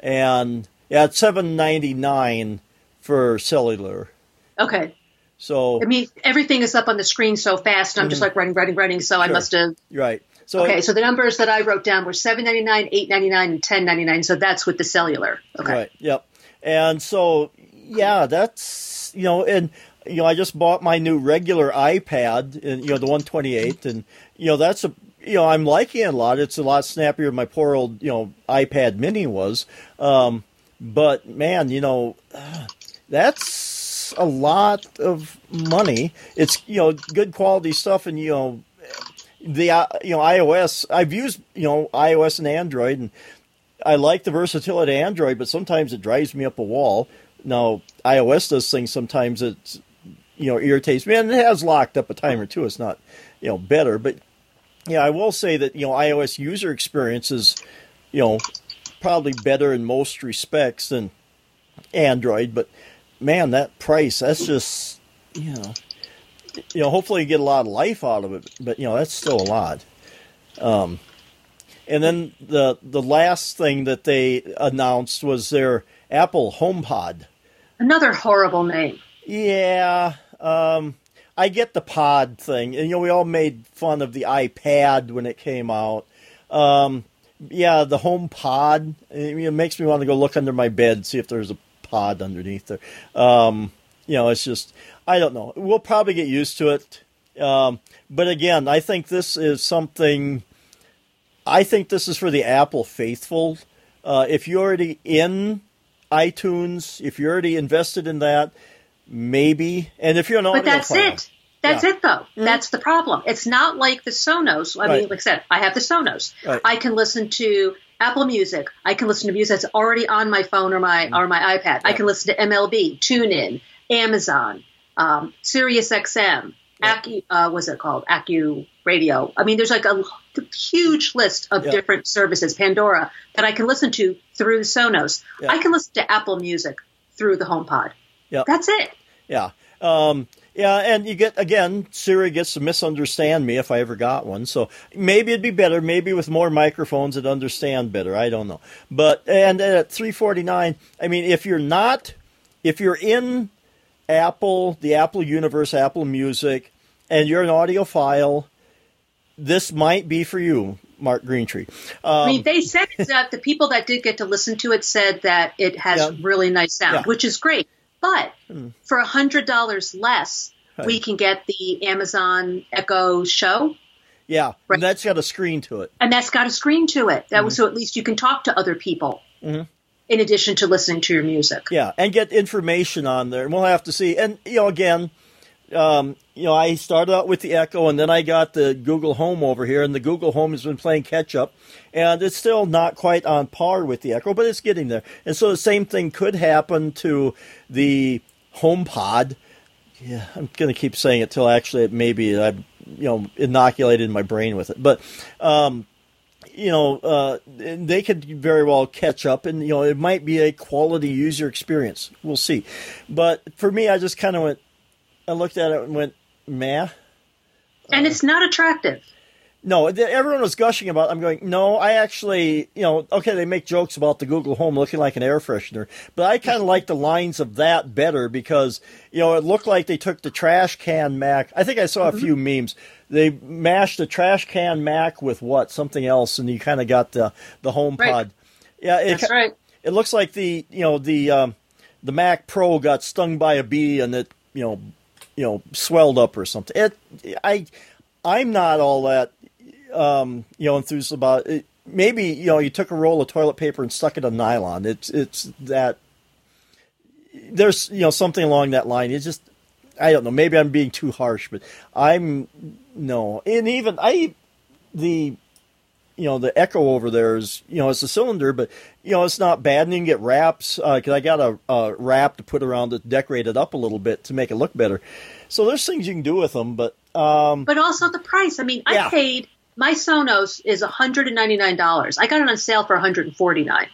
and yeah, it's seven ninety nine for cellular. Okay. So I mean, everything is up on the screen so fast. and I'm mm-hmm. just like running, running, running. So sure. I must have right. So okay, so the numbers that I wrote down were seven ninety nine, eight ninety nine, and ten ninety nine. So that's with the cellular. Okay. Right. Yep. And so yeah, that's you know, and you know, I just bought my new regular iPad, and you know, the one twenty eight, and you know, that's a you know, I'm liking it a lot. It's a lot snappier than my poor old, you know, iPad Mini was. Um, but man, you know, that's a lot of money. It's you know good quality stuff, and you know the uh, you know iOS. I've used you know iOS and Android, and I like the versatility of Android, but sometimes it drives me up a wall. Now iOS does things sometimes it you know irritates me, and it has locked up a time or two. It's not you know better, but yeah, I will say that you know iOS user experience is you know probably better in most respects than Android, but man, that price that's just you know you know hopefully you get a lot of life out of it, but you know that's still a lot. Um, and then the the last thing that they announced was their Apple HomePod. Another horrible name. Yeah. Um, I get the pod thing, and you know we all made fun of the iPad when it came out. Um, yeah, the home pod. It makes me want to go look under my bed see if there's a pod underneath there. Um, you know, it's just I don't know. We'll probably get used to it. Um, but again, I think this is something. I think this is for the Apple faithful. Uh, if you're already in iTunes, if you're already invested in that, maybe. And if you're not, but that's it. That's yeah. it, though. Mm-hmm. That's the problem. It's not like the Sonos. I right. mean, like I said, I have the Sonos. Right. I can listen to Apple Music. I can listen to music that's already on my phone or my mm-hmm. or my iPad. Yeah. I can listen to MLB, TuneIn, Amazon, um, Sirius XM. Yeah. Accu, uh, what's it called? Accu Radio. I mean, there's like a huge list of different services, Pandora, that I can listen to through Sonos. I can listen to Apple Music through the HomePod. Yeah, that's it. Yeah. Um, yeah, and you get again, Siri gets to misunderstand me if I ever got one. So maybe it'd be better, maybe with more microphones it'd understand better. I don't know. But and at 349, I mean, if you're not, if you're in Apple, the Apple universe, Apple Music, and you're an audiophile, this might be for you. Mark Greentree. Um, I mean, they said that the people that did get to listen to it said that it has yeah, really nice sound, yeah. which is great. But hmm. for a hundred dollars less, right. we can get the Amazon Echo Show. Yeah, right? that's got a screen to it, and that's got a screen to it. That mm-hmm. was so at least you can talk to other people. Mm-hmm. In addition to listening to your music, yeah, and get information on there, and we'll have to see. And you know, again, um, you know, I started out with the Echo, and then I got the Google Home over here, and the Google Home has been playing catch up, and it's still not quite on par with the Echo, but it's getting there. And so the same thing could happen to the HomePod. Yeah, I'm going to keep saying it till actually it maybe I'm, you know, inoculated my brain with it, but. Um, you know, uh, they could very well catch up, and you know, it might be a quality user experience. We'll see. But for me, I just kind of went, I looked at it and went, meh. And uh, it's not attractive. No, everyone was gushing about. It. I'm going. No, I actually, you know, okay, they make jokes about the Google Home looking like an air freshener, but I kind of like the lines of that better because you know it looked like they took the trash can Mac. I think I saw a mm-hmm. few memes. They mashed the trash can Mac with what something else, and you kind of got the the HomePod. Right. Yeah, it, that's right. It looks like the you know the um, the Mac Pro got stung by a bee and it you know you know swelled up or something. It, I I'm not all that um, you know enthused about it. Maybe you know you took a roll of toilet paper and stuck it on nylon. It's it's that there's you know something along that line. It's just I don't know. Maybe I'm being too harsh, but I'm no. And even I the you know the echo over there is you know it's a cylinder, but you know it's not bad, and you can get wraps because uh, I got a, a, wrap to put around it, decorate it up a little bit to make it look better. So there's things you can do with them, but um, but also the price. I mean, yeah. I paid my Sonos is 199 dollars. I got it on sale for 149.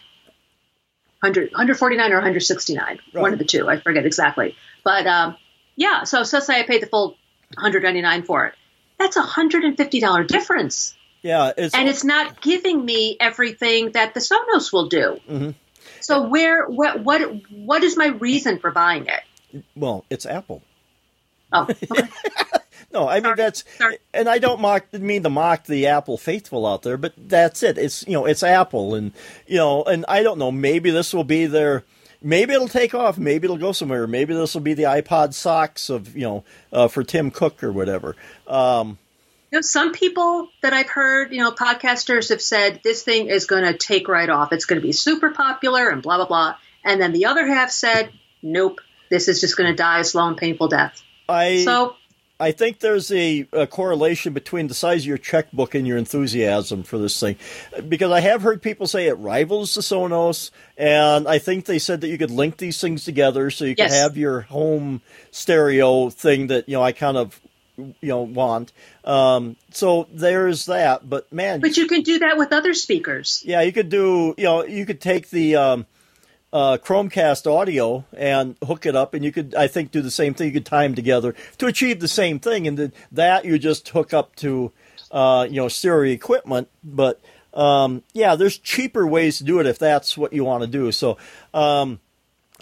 100, 149 or 169, right. one of the two. I forget exactly, but um, yeah. So, so say I paid the full 199 for it. That's a hundred and fifty dollar difference. Yeah, it's, and it's not giving me everything that the Sonos will do. Mm-hmm. So where what what what is my reason for buying it? Well, it's Apple. Oh, okay. no, I mean Sorry. that's, Sorry. and I don't mock mean to mock the Apple faithful out there, but that's it. It's you know it's Apple, and you know, and I don't know. Maybe this will be their. Maybe it'll take off. Maybe it'll go somewhere. Maybe this will be the iPod socks of you know uh, for Tim Cook or whatever. Um, You know, some people that I've heard, you know, podcasters have said this thing is going to take right off. It's going to be super popular and blah blah blah. And then the other half said, nope, this is just going to die a slow and painful death. I so I think there's a, a, correlation between the size of your checkbook and your enthusiasm for this thing, because I have heard people say it rivals the Sonos, and I think they said that you could link these things together so you yes. could have your home stereo thing that you know I kind of you know want. Um, so there's that, but man, but you can do that with other speakers. Yeah, you could do you know you could take the um, uh, Chromecast audio and hook it up, and you could, I think, do the same thing. You could tie them together to achieve the same thing, and that you just hook up to, uh, you know, stereo equipment. But um, yeah, there's cheaper ways to do it if that's what you want to do. So, um,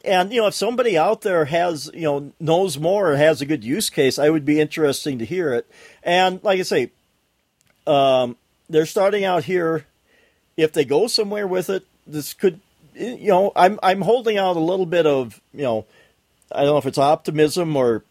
and you know, if somebody out there has, you know, knows more or has a good use case, I would be interesting to hear it. And like I say, um, they're starting out here. If they go somewhere with it, this could you know, I'm I'm holding out a little bit of you know, I don't know if it's optimism or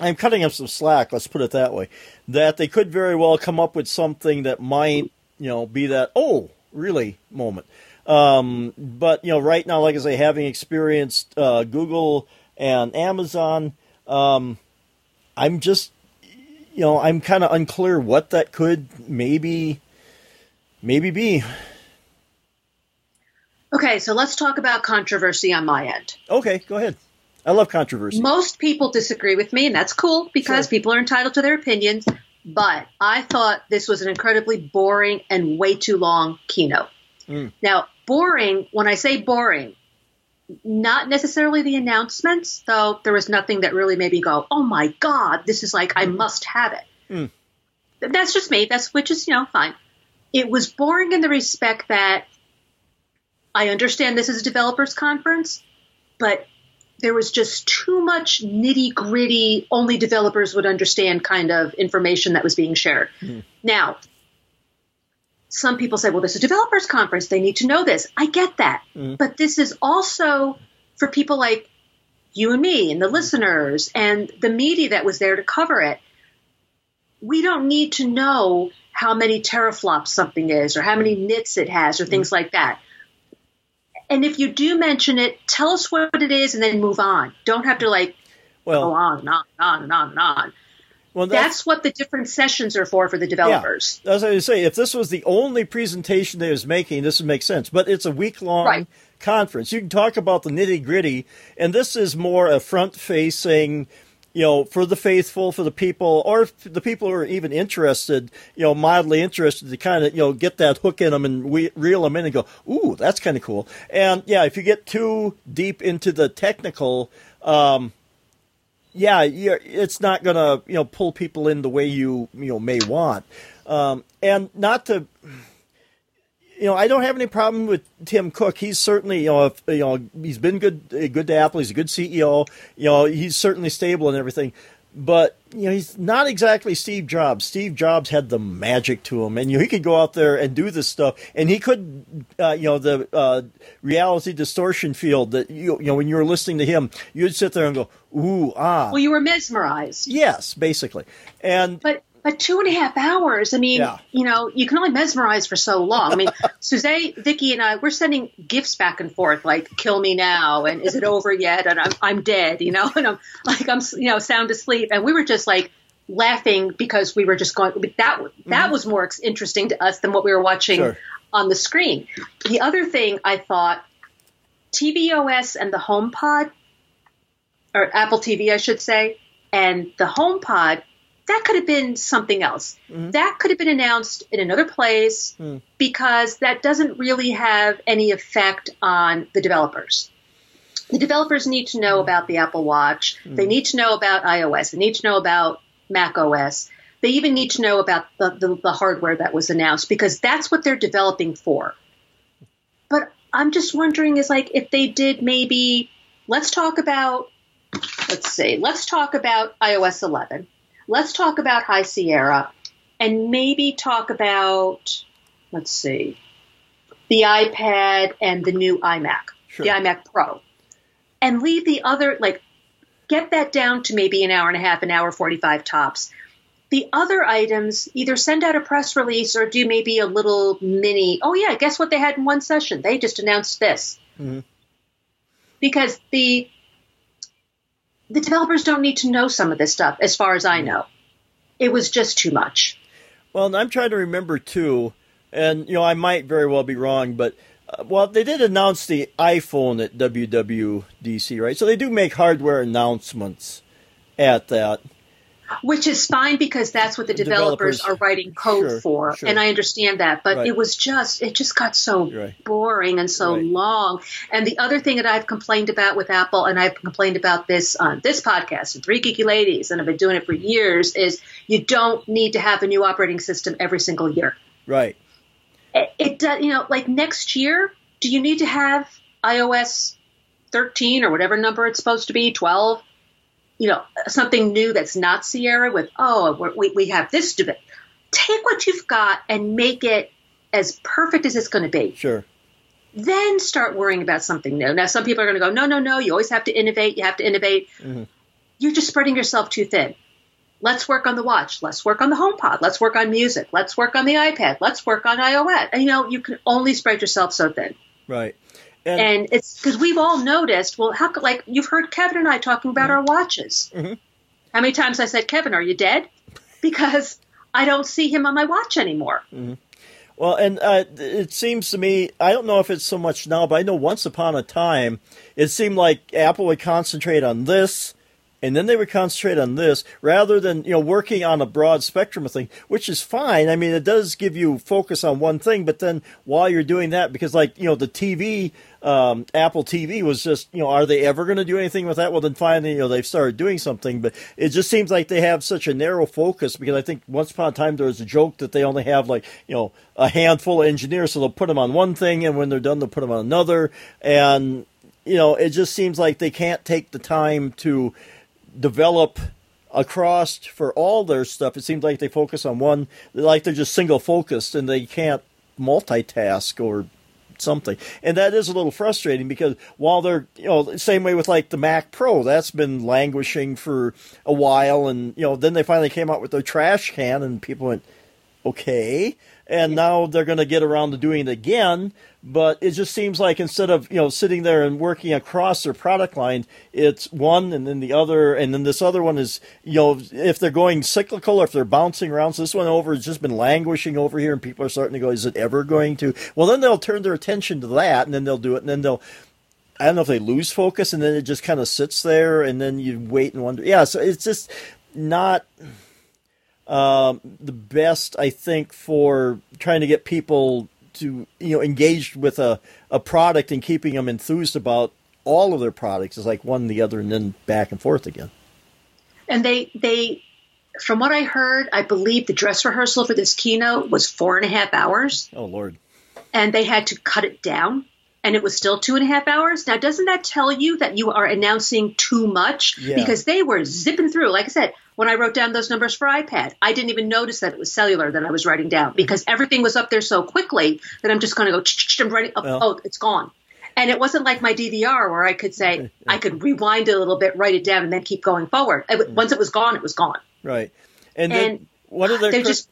I'm cutting up some slack. Let's put it that way. That they could very well come up with something that might you know be that oh really moment. Um, but you know, right now, like I say, having experienced uh, Google and Amazon, um, I'm just you know I'm kind of unclear what that could maybe maybe be. Okay, so let's talk about controversy on my end. Okay, go ahead. I love controversy. Most people disagree with me, and that's cool because sure. people are entitled to their opinions. But I thought this was an incredibly boring and way too long keynote. Mm. Now, boring, when I say boring, not necessarily the announcements, though there was nothing that really made me go, oh my God, this is like, I must have it. Mm. That's just me. That's, which is, you know, fine. It was boring in the respect that I understand this is a developers conference, but there was just too much nitty gritty, only developers would understand kind of information that was being shared. Mm. Now, some people say, well, this is a developers conference. They need to know this. I get that. Mm. But this is also for people like you and me and the listeners and the media that was there to cover it. We don't need to know how many teraflops something is or how many nits it has or mm. things like that. And if you do mention it, tell us what it is and then move on. Don't have to like well, go on and on and on and on and on. Well, that's, that's, what the different sessions are for for the developers. Yeah, as I say, if this was the only presentation they was making, this would make sense. But it's a week long right. conference. You can talk about the nitty gritty, and this is more a front facing you know, for the faithful, for the people, or the people who are even interested, you know, mildly interested to kind of, you know, get that hook in them and we, reel them in and go, ooh, that's kind of cool. And yeah, if you get too deep into the technical, um, yeah, it's not going to, you know, pull people in the way you, you know, may want. Um, and not to, you know, I don't have any problem with Tim Cook. He's certainly, you know, if, you know, he's been good, uh, good to Apple. He's a good CEO. You know, he's certainly stable and everything. But you know, he's not exactly Steve Jobs. Steve Jobs had the magic to him, and you know, he could go out there and do this stuff, and he could, uh, you know, the uh, reality distortion field that you, you know, when you were listening to him, you'd sit there and go, ooh, ah. Well, you were mesmerized. Yes, basically, and but but two and a half hours. I mean, yeah. you know, you can only mesmerize for so long. I mean, Suzanne, Vicky, and I, we're sending gifts back and forth, like "Kill me now" and "Is it over yet?" and "I'm I'm dead," you know, and I'm like I'm you know sound asleep, and we were just like laughing because we were just going. That that mm-hmm. was more interesting to us than what we were watching sure. on the screen. The other thing I thought, tvOS and the HomePod, or Apple TV, I should say, and the HomePod that could have been something else. Mm-hmm. That could have been announced in another place mm. because that doesn't really have any effect on the developers. The developers need to know mm. about the Apple Watch. Mm. They need to know about iOS. They need to know about Mac OS. They even need to know about the, the, the hardware that was announced because that's what they're developing for. But I'm just wondering is like if they did maybe let's talk about let's see, let's talk about iOS 11 let's talk about High Sierra and maybe talk about, let's see, the iPad and the new iMac, sure. the iMac Pro, and leave the other, like, get that down to maybe an hour and a half, an hour 45 tops. the other items either send out a press release or do maybe a little mini. Oh yeah, guess what they had in one session? They just announced this. Mm-hmm. Because the the developers don't need to know some of this stuff, as far as I know. It was just too much. Well, I'm trying to remember too, and you know I might very well be wrong, but uh, well, they did announce the iPhone at WWDC, right? So they do make hardware announcements at that. Which is fine because that's what the developers, developers are writing code sure, for, sure. and I understand that. But right. it was just, it just got so right. boring and so right. long. And the other thing that I've complained about with Apple, and I've complained about this on this podcast, Three Geeky Ladies, and I've been doing it for years, is you don't need to have a new operating system every single year. Right it, does, you know, like next year, do you need to have iOS 13 or whatever number it's supposed to be, 12? You know, something new that's not Sierra with, oh, we, we have this debate. Take what you've got and make it as perfect as it's going to be. Sure. Then start worrying about something new. Now, some people are going to go, no, no, no, you always have to innovate. You have to innovate. Mm-hmm. You're just spreading yourself too thin. Let's work on the watch. Let's work on the HomePod. Let's work on music. Let's work on the iPad. Let's work on iOS. And, you know, you can only spread yourself so thin. Right. And, and it's because we've all noticed. Well, how like you've heard Kevin and I talking about mm-hmm. our watches. Mm-hmm. How many times I said, Kevin, are you dead? Because I don't see him on my watch anymore. Mm-hmm. Well, and uh, it seems to me, I don't know if it's so much now, but I know once upon a time, it seemed like Apple would concentrate on this and then they would concentrate on this rather than you know working on a broad spectrum of things, which is fine. I mean, it does give you focus on one thing, but then while you're doing that, because like you know the TV, um, Apple TV was just you know are they ever going to do anything with that? Well, then finally you know they've started doing something, but it just seems like they have such a narrow focus because I think once upon a time there was a joke that they only have like you know a handful of engineers, so they'll put them on one thing, and when they're done, they'll put them on another, and you know it just seems like they can't take the time to develop across for all their stuff. It seems like they focus on one, like they're just single focused and they can't multitask or something. And that is a little frustrating because while they're, you know, same way with like the Mac Pro, that's been languishing for a while. And, you know, then they finally came out with the trash can and people went, okay and now they're going to get around to doing it again. But it just seems like instead of you know sitting there and working across their product line, it's one and then the other, and then this other one is you know if they're going cyclical or if they're bouncing around. So this one over has just been languishing over here, and people are starting to go, is it ever going to? Well, then they'll turn their attention to that, and then they'll do it, and then they'll I don't know if they lose focus and then it just kind of sits there and then you wait and wonder. Yeah, so it's just not um, the best, I think, for trying to get people to you know engaged with a, a product and keeping them enthused about all of their products is like one the other and then back and forth again. And they they from what I heard, I believe the dress rehearsal for this keynote was four and a half hours. Oh Lord. And they had to cut it down and it was still two and a half hours. Now, doesn't that tell you that you are announcing too much? Yeah. Because they were zipping through. Like I said, when I wrote down those numbers for iPad, I didn't even notice that it was cellular that I was writing down because everything was up there so quickly that I'm just going to go, I'm writing, oh, well, oh, it's gone. And it wasn't like my DVR where I could say, I could rewind it a little bit, write it down, and then keep going forward. Mm. Once it was gone, it was gone. Right. And, and what are their, just,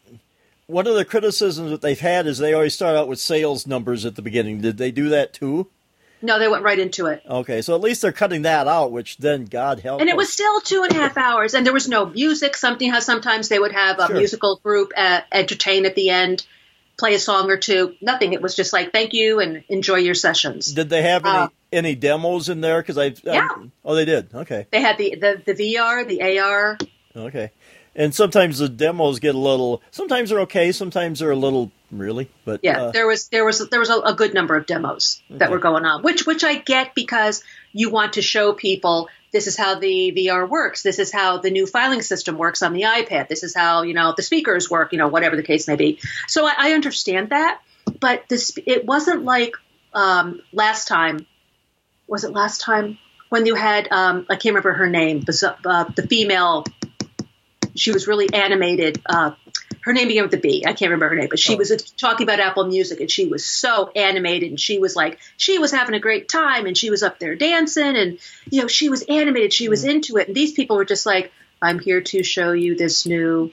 one of the criticisms that they've had is they always start out with sales numbers at the beginning. Did they do that too? No, they went right into it. Okay, so at least they're cutting that out, which then God help. And it was still two and a half hours, and there was no music. Something how sometimes they would have a sure. musical group uh, entertain at the end, play a song or two. Nothing. It was just like thank you and enjoy your sessions. Did they have any, uh, any demos in there? Because I yeah. oh they did. Okay. They had the, the the VR, the AR. Okay and sometimes the demos get a little. Sometimes they're okay. Sometimes they're a little really. But yeah, uh, there was there was there was a, a good number of demos okay. that were going on, which which I get because you want to show people this is how the VR works. This is how the new filing system works on the iPad. This is how you know the speakers work. You know whatever the case may be. So I, I understand that, but this it wasn't like um, last time. Was it last time when you had um, I can't remember her name, the, uh, the female she was really animated. Uh, her name began with the B. I can't remember her name, but she oh. was talking about Apple Music, and she was so animated, and she was like, she was having a great time, and she was up there dancing, and you know, she was animated, she was mm. into it, and these people were just like, I'm here to show you this new,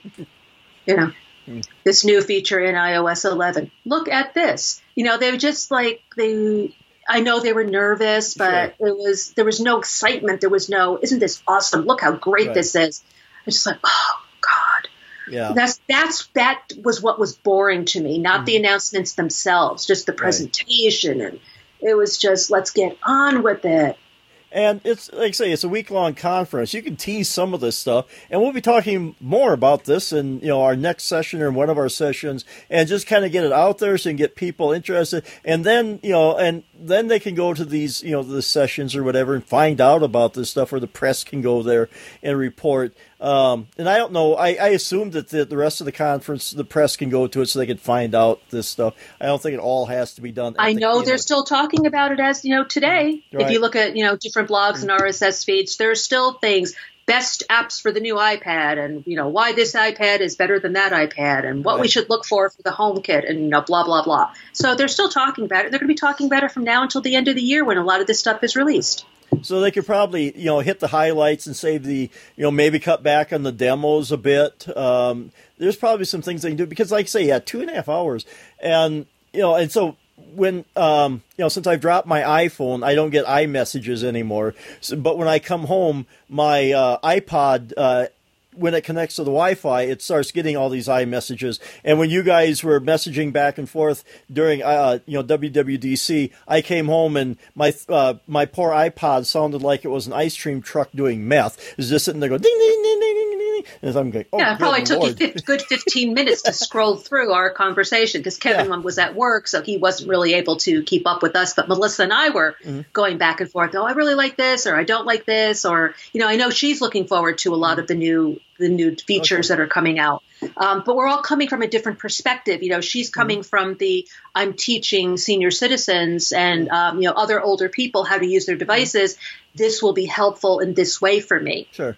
you know, mm. this new feature in iOS 11. Look at this. You know, they were just like they. I know they were nervous, but sure. it was there was no excitement. There was no, isn't this awesome? Look how great right. this is. I just like, oh. Yeah. That's that's that was what was boring to me, not mm. the announcements themselves, just the presentation right. and it was just let's get on with it. And it's like I say, it's a week long conference. You can tease some of this stuff, and we'll be talking more about this in you know our next session or in one of our sessions, and just kind of get it out there so you can get people interested. And then you know, and then they can go to these you know the sessions or whatever and find out about this stuff, or the press can go there and report. Um, and I don't know. I, I assume that the, the, rest of the conference, the press can go to it so they can find out this stuff. I don't think it all has to be done. I know they're still talking about it as you know today. Right. If you look at you know different blogs and RSS feeds, there are still things best apps for the new iPad, and you know why this iPad is better than that iPad, and what right. we should look for for the HomeKit, and you know blah blah blah. So they're still talking about it. They're going to be talking about it from now until the end of the year when a lot of this stuff is released. So they could probably, you know, hit the highlights and save the, you know, maybe cut back on the demos a bit. Um, there's probably some things they can do because, like I say, yeah, two and a half hours, and you know, and so when um, you know, since I've dropped my iPhone, I don't get iMessages anymore. So, but when I come home, my uh, iPod uh, when it connects to the Wi-Fi, it starts getting all these iMessages. And when you guys were messaging back and forth during, uh, you know, WWDC, I came home and my uh, my poor iPod sounded like it was an ice cream truck doing meth. Was just sitting there going ding ding ding ding ding And I'm going, oh, yeah, it probably took Lord. you good 15 minutes to scroll through our conversation because Kevin yeah. was at work, so he wasn't really able to keep up with us. But Melissa and I were mm-hmm. going back and forth. Oh, I really like this, or I don't like this, or you know, I know she's looking forward to a lot of the new the new features okay. that are coming out. Um, but we're all coming from a different perspective. You know, she's mm-hmm. coming mm-hmm. from the I'm teaching senior citizens and um, you know other older people how to use their devices. Mm-hmm. This will be helpful in this way for me. Sure.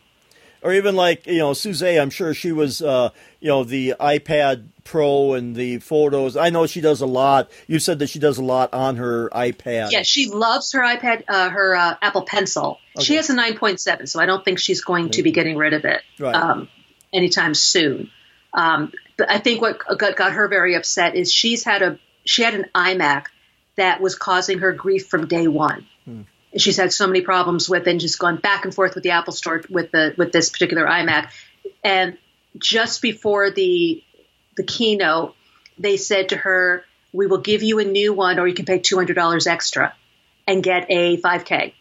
Or even like you know Suze, I'm sure she was uh, you know the iPad Pro and the photos. I know she does a lot. You said that she does a lot on her iPad. Yeah, she loves her iPad, uh, her uh, Apple Pencil. Okay. She has a 9.7, so I don't think she's going to be getting rid of it right. um, anytime soon. Um, but I think what got, got her very upset is she's had a she had an iMac that was causing her grief from day one. She's had so many problems with it and just gone back and forth with the Apple Store with the with this particular iMac. And just before the the keynote, they said to her, "We will give you a new one, or you can pay two hundred dollars extra and get a 5K."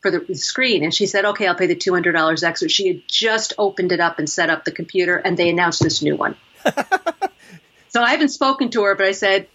for the screen. And she said, okay, I'll pay the $200 extra. She had just opened it up and set up the computer, and they announced this new one. so I haven't spoken to her, but I said,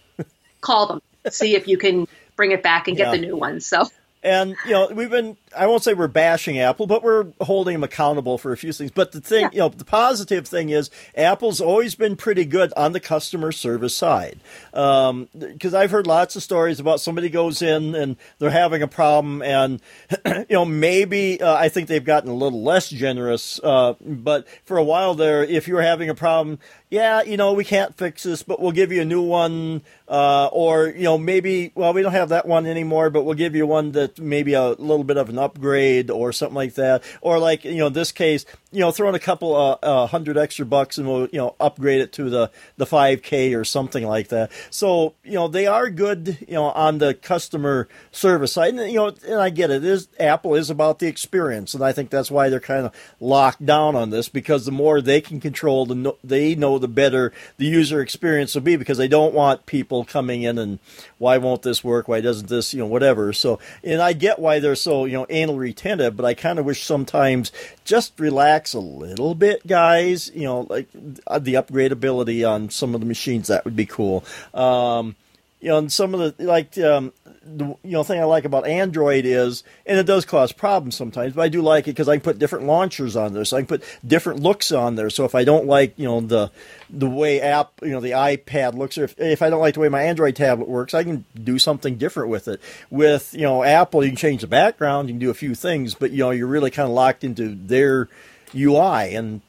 call them, see if you can bring it back and get yeah. the new one. So. And you know, we've been I won't say we're bashing Apple, but we're holding them accountable for a few things. But the thing, yeah. you know, the positive thing is Apple's always been pretty good on the customer service side. Because um, I've heard lots of stories about somebody goes in and they're having a problem, and you know, maybe uh, I think they've gotten a little less generous. Uh, but for a while there, if you were having a problem, yeah, you know, we can't fix this, but we'll give you a new one. Uh, or, you know, maybe, well, we don't have that one anymore, but we'll give you one that maybe a little bit of an upgrade or something like that. Or like, you know, in this case, you know, throw in a couple uh, uh, hundred extra bucks and we'll, you know, upgrade it to the, the 5K or something like that. So, you know, they are good, you know, on the customer service side. And, you know, and I get it. it is Apple is about the experience. And I think that's why they're kind of locked down on this because the more they can control, the no, they know the better the user experience will be because they don't want people coming in and why won't this work? Why doesn't this, you know, whatever. So, and I get why they're so, you know, anal retentive, but I kind of wish sometimes just relax a little bit, guys. You know, like uh, the upgradability on some of the machines that would be cool. Um, you know, and some of the like um, the you know thing I like about Android is, and it does cause problems sometimes, but I do like it because I can put different launchers on there, so I can put different looks on there. So if I don't like you know the the way app you know the iPad looks, or if, if I don't like the way my Android tablet works, I can do something different with it. With you know Apple, you can change the background, you can do a few things, but you know you're really kind of locked into their UI and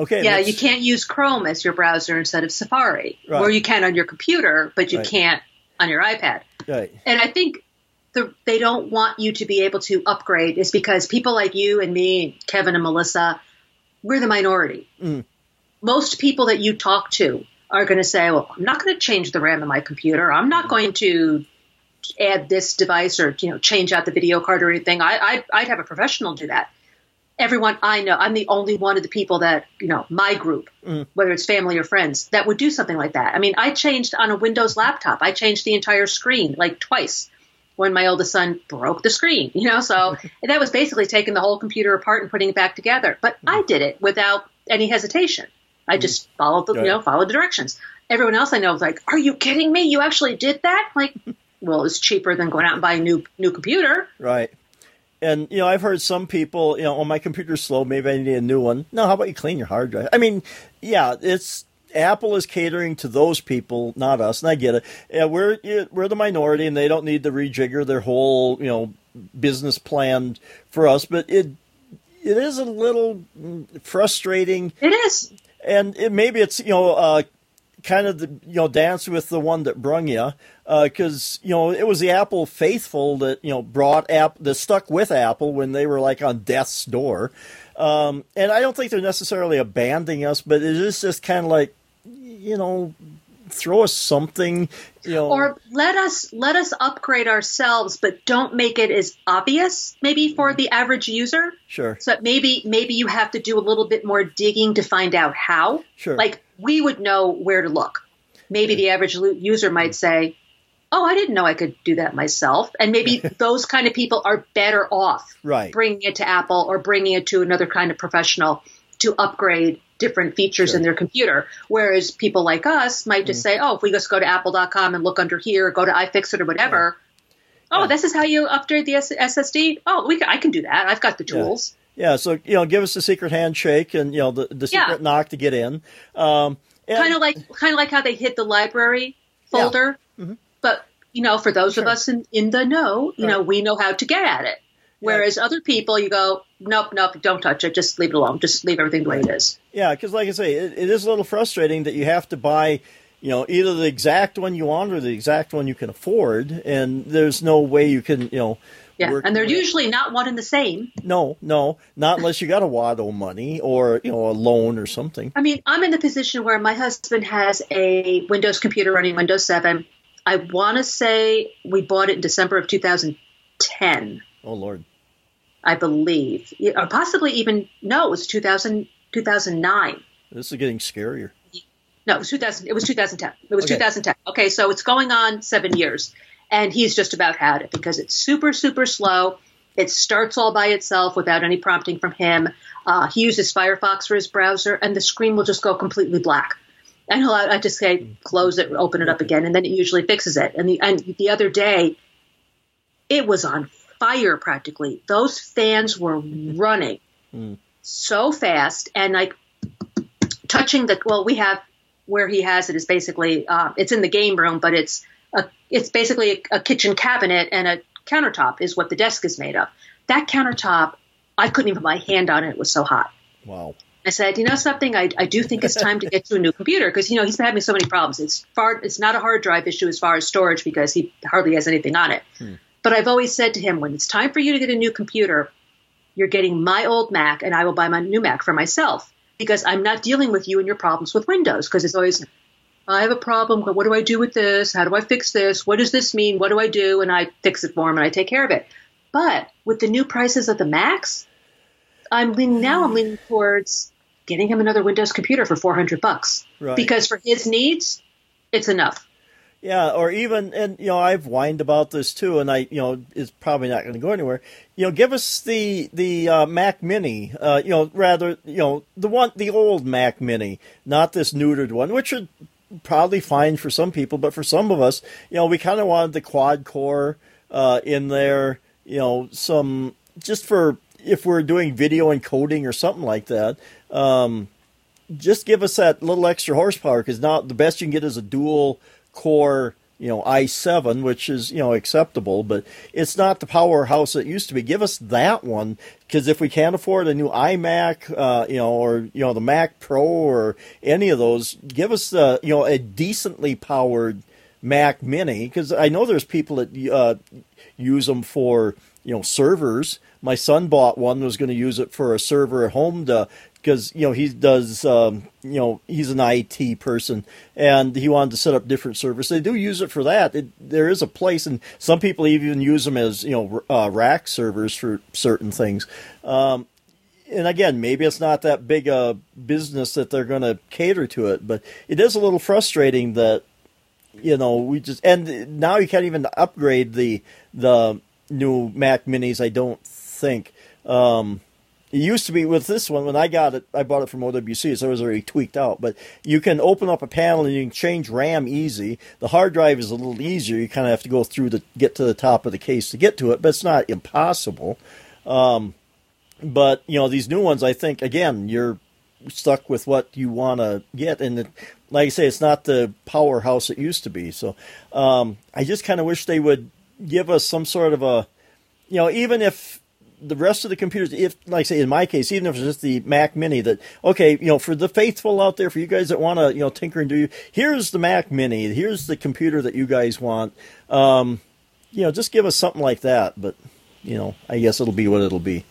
Okay. Yeah, you can't use Chrome as your browser instead of Safari, right. or you can on your computer, but you right. can't on your iPad. Right. And I think the, they don't want you to be able to upgrade is because people like you and me, Kevin and Melissa, we're the minority. Mm. Most people that you talk to are going to say, well, I'm not going to change the RAM of my computer. I'm not going to add this device or you know change out the video card or anything. I, I'd, I'd have a professional do that. Everyone I know, I'm the only one of the people that you know my group, mm. whether it's family or friends, that would do something like that. I mean, I changed on a Windows laptop. I changed the entire screen like twice when my oldest son broke the screen. You know, so that was basically taking the whole computer apart and putting it back together. But I did it without any hesitation. I mm-hmm. just followed the, you know, followed the directions. Everyone else I know was like, "Are you kidding me? You actually did that?" Like, well, it's cheaper than going out and buying a new new computer. Right. And you know, I've heard some people, you know, oh, my computer's slow. Maybe I need a new one. No, how about you clean your hard drive? I mean, yeah, it's Apple is catering to those people, not us, and I get it. Yeah, we're we're the minority, and they don't need to rejigger their whole, you know, business plan for us. But it it is a little frustrating. It is and it, maybe it's you know uh, kind of the you know dance with the one that brung you because uh, you know it was the Apple faithful that you know brought app that stuck with Apple when they were like on death's door, um, and I don't think they're necessarily abandoning us, but it is just kind of like you know throw us something, you know. Or let us let us upgrade ourselves, but don't make it as obvious. Maybe for the average user. Sure. So maybe maybe you have to do a little bit more digging to find out how. Sure. Like we would know where to look. Maybe the average user might say, "Oh, I didn't know I could do that myself," and maybe those kind of people are better off right. bringing it to Apple or bringing it to another kind of professional to upgrade different features sure. in their computer. Whereas people like us might just mm-hmm. say, oh, if we just go to apple.com and look under here, go to iFixit or whatever. Yeah. Oh, yeah. this is how you upgrade the SSD. Oh, we can, I can do that. I've got the tools. Yeah. yeah. so you know, give us the secret handshake and you know the, the secret knock to get in. Um, kind of like kind of like how they hit the library folder, mm-hmm. but you know, for those sure. of us in, in the know, you right. know, we know how to get at it. Whereas yeah. other people, you go, nope, nope, don't touch it. Just leave it alone. Just leave everything the way it is. Yeah, because like I say, it, it is a little frustrating that you have to buy, you know, either the exact one you want or the exact one you can afford, and there's no way you can, you know. Yeah, and they're usually not one and the same. No, no, not unless you got a wad of money or you know a loan or something. I mean, I'm in the position where my husband has a Windows computer running Windows 7. I want to say we bought it in December of 2010. Oh Lord. I believe, or possibly even no, it was 2000, 2009. This is getting scarier. No, it was 2000. It was 2010. It was okay. 2010. Okay, so it's going on seven years, and he's just about had it because it's super, super slow. It starts all by itself without any prompting from him. Uh, he uses Firefox for his browser, and the screen will just go completely black. And he'll, I just say, close it, open it up again, and then it usually fixes it. And the and the other day, it was on fire practically. Those fans were running mm. so fast and like touching the well, we have where he has it is basically uh, it's in the game room, but it's it's basically a, a kitchen cabinet and a countertop is what the desk is made of. That countertop, I couldn't even put my hand on it; it was so hot. Wow. I said, you know something, I, I do think it's time to get to a new computer because you know he's been having so many problems. It's far, it's not a hard drive issue as far as storage because he hardly has anything on it. Hmm. But I've always said to him, when it's time for you to get a new computer, you're getting my old Mac and I will buy my new Mac for myself because I'm not dealing with you and your problems with Windows because it's always, I have a problem. What do I do with this? How do I fix this? What does this mean? What do I do? And I fix it for him and I take care of it. But with the new prices of the Macs, I'm leaning now. I'm leaning towards getting him another Windows computer for 400 bucks right. because for his needs, it's enough. Yeah, or even and you know I've whined about this too, and I you know is probably not going to go anywhere. You know, give us the the uh, Mac Mini. Uh, you know, rather you know the one the old Mac Mini, not this neutered one, which are probably fine for some people, but for some of us, you know, we kind of wanted the quad core uh, in there. You know, some just for if we're doing video encoding or something like that. Um, just give us that little extra horsepower because now the best you can get is a dual core you know i7 which is you know acceptable but it's not the powerhouse that used to be. Give us that one because if we can't afford a new imac uh, you know or you know the mac pro or any of those give us uh, you know a decently powered mac mini because i know there's people that uh, use them for you know servers. My son bought one was going to use it for a server at home to because you know he does um, you know he's an IT person and he wanted to set up different servers. They do use it for that. It, there is a place, and some people even use them as you know uh, rack servers for certain things. Um, and again, maybe it's not that big a business that they're going to cater to it, but it is a little frustrating that you know we just and now you can't even upgrade the the new Mac Minis. I don't think. Um, it used to be with this one when I got it. I bought it from OWC, so it was already tweaked out. But you can open up a panel and you can change RAM easy. The hard drive is a little easier. You kind of have to go through to get to the top of the case to get to it, but it's not impossible. Um, but you know these new ones, I think again you're stuck with what you want to get, and it, like I say, it's not the powerhouse it used to be. So um, I just kind of wish they would give us some sort of a, you know, even if the rest of the computers, if like say in my case, even if it's just the Mac Mini, that okay, you know, for the faithful out there, for you guys that want to, you know, tinker and do, you, here's the Mac Mini, here's the computer that you guys want. Um, you know, just give us something like that. But you know, I guess it'll be what it'll be.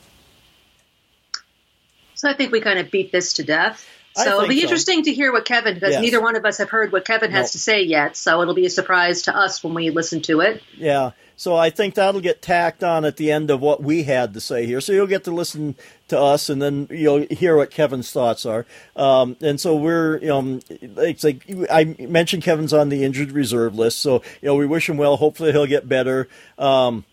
So I think we kind of beat this to death. So it'll be so. interesting to hear what Kevin, because yes. neither one of us have heard what Kevin has to say yet. So it'll be a surprise to us when we listen to it. Yeah. So I think that'll get tacked on at the end of what we had to say here. So you'll get to listen to us, and then you'll hear what Kevin's thoughts are. Um, and so we're, you know, it's like I mentioned, Kevin's on the injured reserve list. So you know, we wish him well. Hopefully, he'll get better. Um,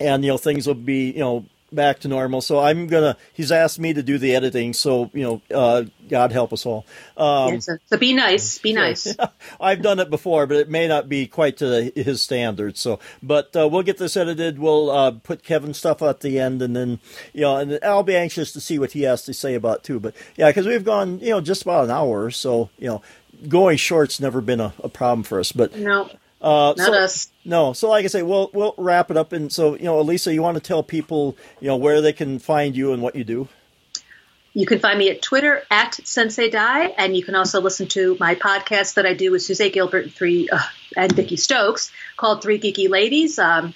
and you know, things will be, you know back to normal. So I'm gonna. He's asked me to do the editing. So you know, uh, God help us all. Um, yeah, so, be nice. Be nice. I've done it before, but it may not be quite to his standards. So, but uh, we'll get this edited. We'll uh, put Kevin's stuff at the end, and then you know, and I'll be anxious to see what he has to say about too. But yeah, because we've gone you know just about an hour, so you know. Going short's never been a, a problem for us, but no, uh, Not so, us. No. So, like I say, we'll we'll wrap it up. And so, you know, Elisa, you want to tell people, you know, where they can find you and what you do? You can find me at Twitter at Sensei Die, and you can also listen to my podcast that I do with Suzette Gilbert and three uh, and Vicki Stokes called Three Geeky Ladies. Um,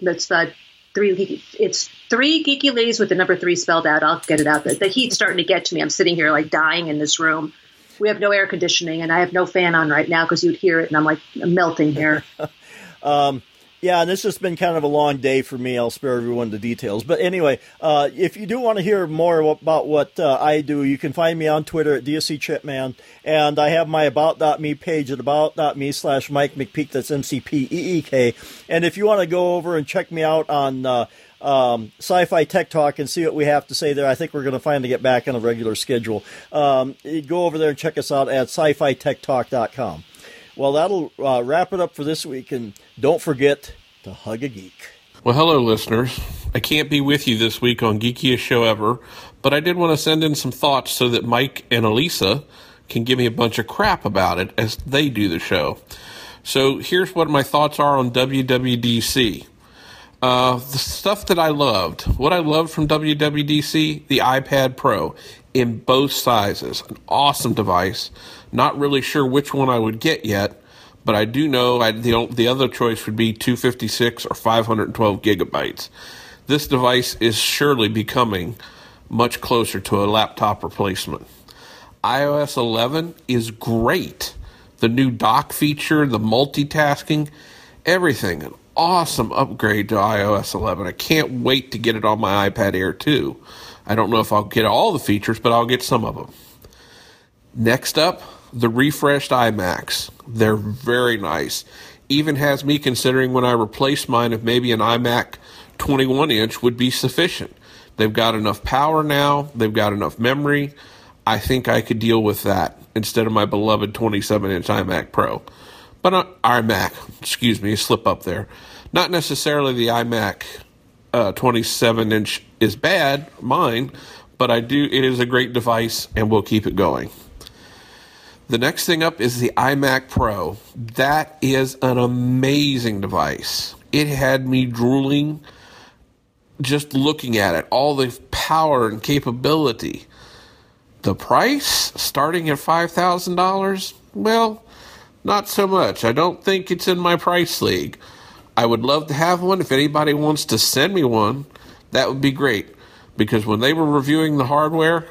that's the three. Geeky, it's three geeky ladies with the number three spelled out. I'll get it out. The, the heat's starting to get to me. I'm sitting here like dying in this room we have no air conditioning, and I have no fan on right now because you'd hear it, and I'm like I'm melting here. um, yeah, and this has been kind of a long day for me. I'll spare everyone the details. But anyway, uh, if you do want to hear more about what uh, I do, you can find me on Twitter at DSC Chipman. And I have my About.me page at About.me slash Mike McPeek. That's M C P E E K. And if you want to go over and check me out on uh, um, Sci-Fi Tech Talk and see what we have to say there. I think we're going to finally get back on a regular schedule. Um, go over there and check us out at sci-fi-tech-talk.com. Well, that'll uh, wrap it up for this week, and don't forget to hug a geek. Well, hello, listeners. I can't be with you this week on Geekiest Show Ever, but I did want to send in some thoughts so that Mike and Elisa can give me a bunch of crap about it as they do the show. So here's what my thoughts are on WWDC. Uh, the stuff that I loved, what I loved from WWDC, the iPad Pro in both sizes. An awesome device. Not really sure which one I would get yet, but I do know I, the, the other choice would be 256 or 512 gigabytes. This device is surely becoming much closer to a laptop replacement. iOS 11 is great. The new dock feature, the multitasking, everything. An awesome upgrade to iOS 11. I can't wait to get it on my iPad Air 2. I don't know if I'll get all the features, but I'll get some of them. Next up, the refreshed iMacs. They're very nice. Even has me considering when I replace mine if maybe an iMac 21 inch would be sufficient. They've got enough power now, they've got enough memory. I think I could deal with that instead of my beloved 27 inch iMac Pro. But uh, iMac, excuse me, slip up there. Not necessarily the iMac uh, 27 inch is bad, mine, but I do. It is a great device, and we'll keep it going. The next thing up is the iMac Pro. That is an amazing device. It had me drooling just looking at it. All the power and capability. The price starting at five thousand dollars. Well, not so much. I don't think it's in my price league. I would love to have one. If anybody wants to send me one, that would be great. Because when they were reviewing the hardware,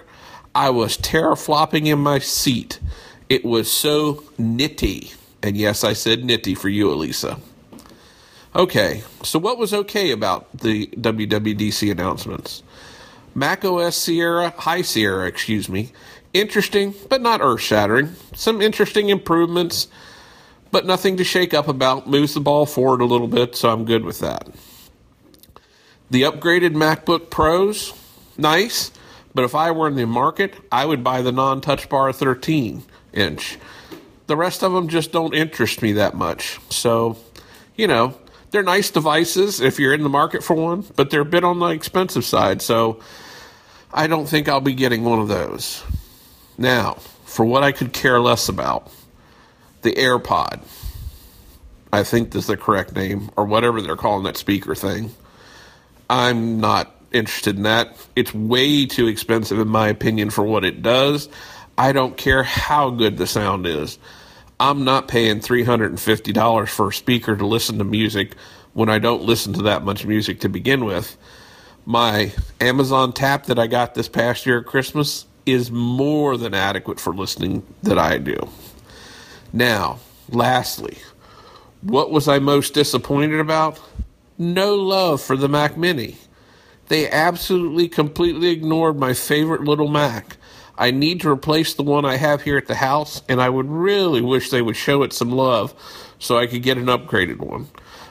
I was teraflopping in my seat. It was so nitty. And yes, I said nitty for you, Elisa. Okay, so what was okay about the WWDC announcements? Mac OS Sierra, High Sierra, excuse me. Interesting, but not earth shattering. Some interesting improvements, but nothing to shake up about. Moves the ball forward a little bit, so I'm good with that. The upgraded MacBook Pros, nice, but if I were in the market, I would buy the non touch bar 13 inch. The rest of them just don't interest me that much. So, you know, they're nice devices if you're in the market for one, but they're a bit on the expensive side. So, I don't think I'll be getting one of those. Now, for what I could care less about, the AirPod. I think that's the correct name, or whatever they're calling that speaker thing. I'm not interested in that. It's way too expensive, in my opinion, for what it does. I don't care how good the sound is. I'm not paying $350 for a speaker to listen to music when I don't listen to that much music to begin with my Amazon tap that I got this past year at Christmas is more than adequate for listening that I do. Now, lastly, what was I most disappointed about? No love for the Mac Mini. They absolutely completely ignored my favorite little Mac. I need to replace the one I have here at the house, and I would really wish they would show it some love so I could get an upgraded one.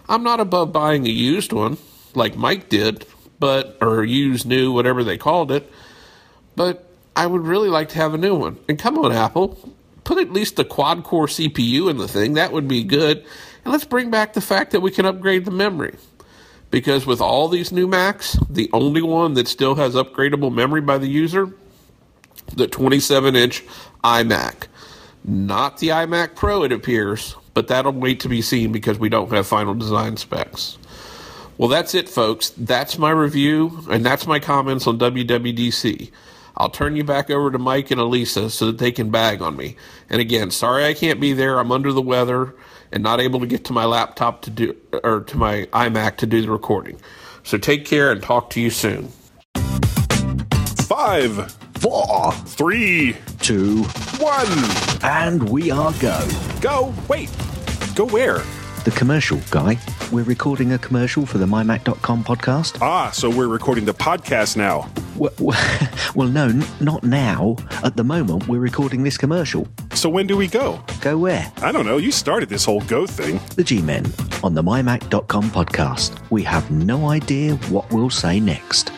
I'm not above buying a used one, like Mike did, but or use new, whatever they called it. But I would really like to have a new one. And come on, Apple, put at least a quad core CPU in the thing. That would be good. And let's bring back the fact that we can upgrade the memory. Because with all these new Macs, the only one that still has upgradable memory by the user, the 27 inch iMac. Not the iMac Pro, it appears, but that'll wait to be seen because we don't have final design specs. Well, that's it, folks. That's my review, and that's my comments on WWDC. I'll turn you back over to Mike and Elisa so that they can bag on me. And again, sorry I can't be there. I'm under the weather and not able to get to my laptop to do or to my iMac to do the recording. So take care and talk to you soon. Five, four, three, two, one, and we are go. Go. Wait. Go where? The commercial, Guy. We're recording a commercial for the MyMac.com podcast. Ah, so we're recording the podcast now. Well, well, no, not now. At the moment, we're recording this commercial. So when do we go? Go where? I don't know. You started this whole go thing. The G Men on the MyMac.com podcast. We have no idea what we'll say next.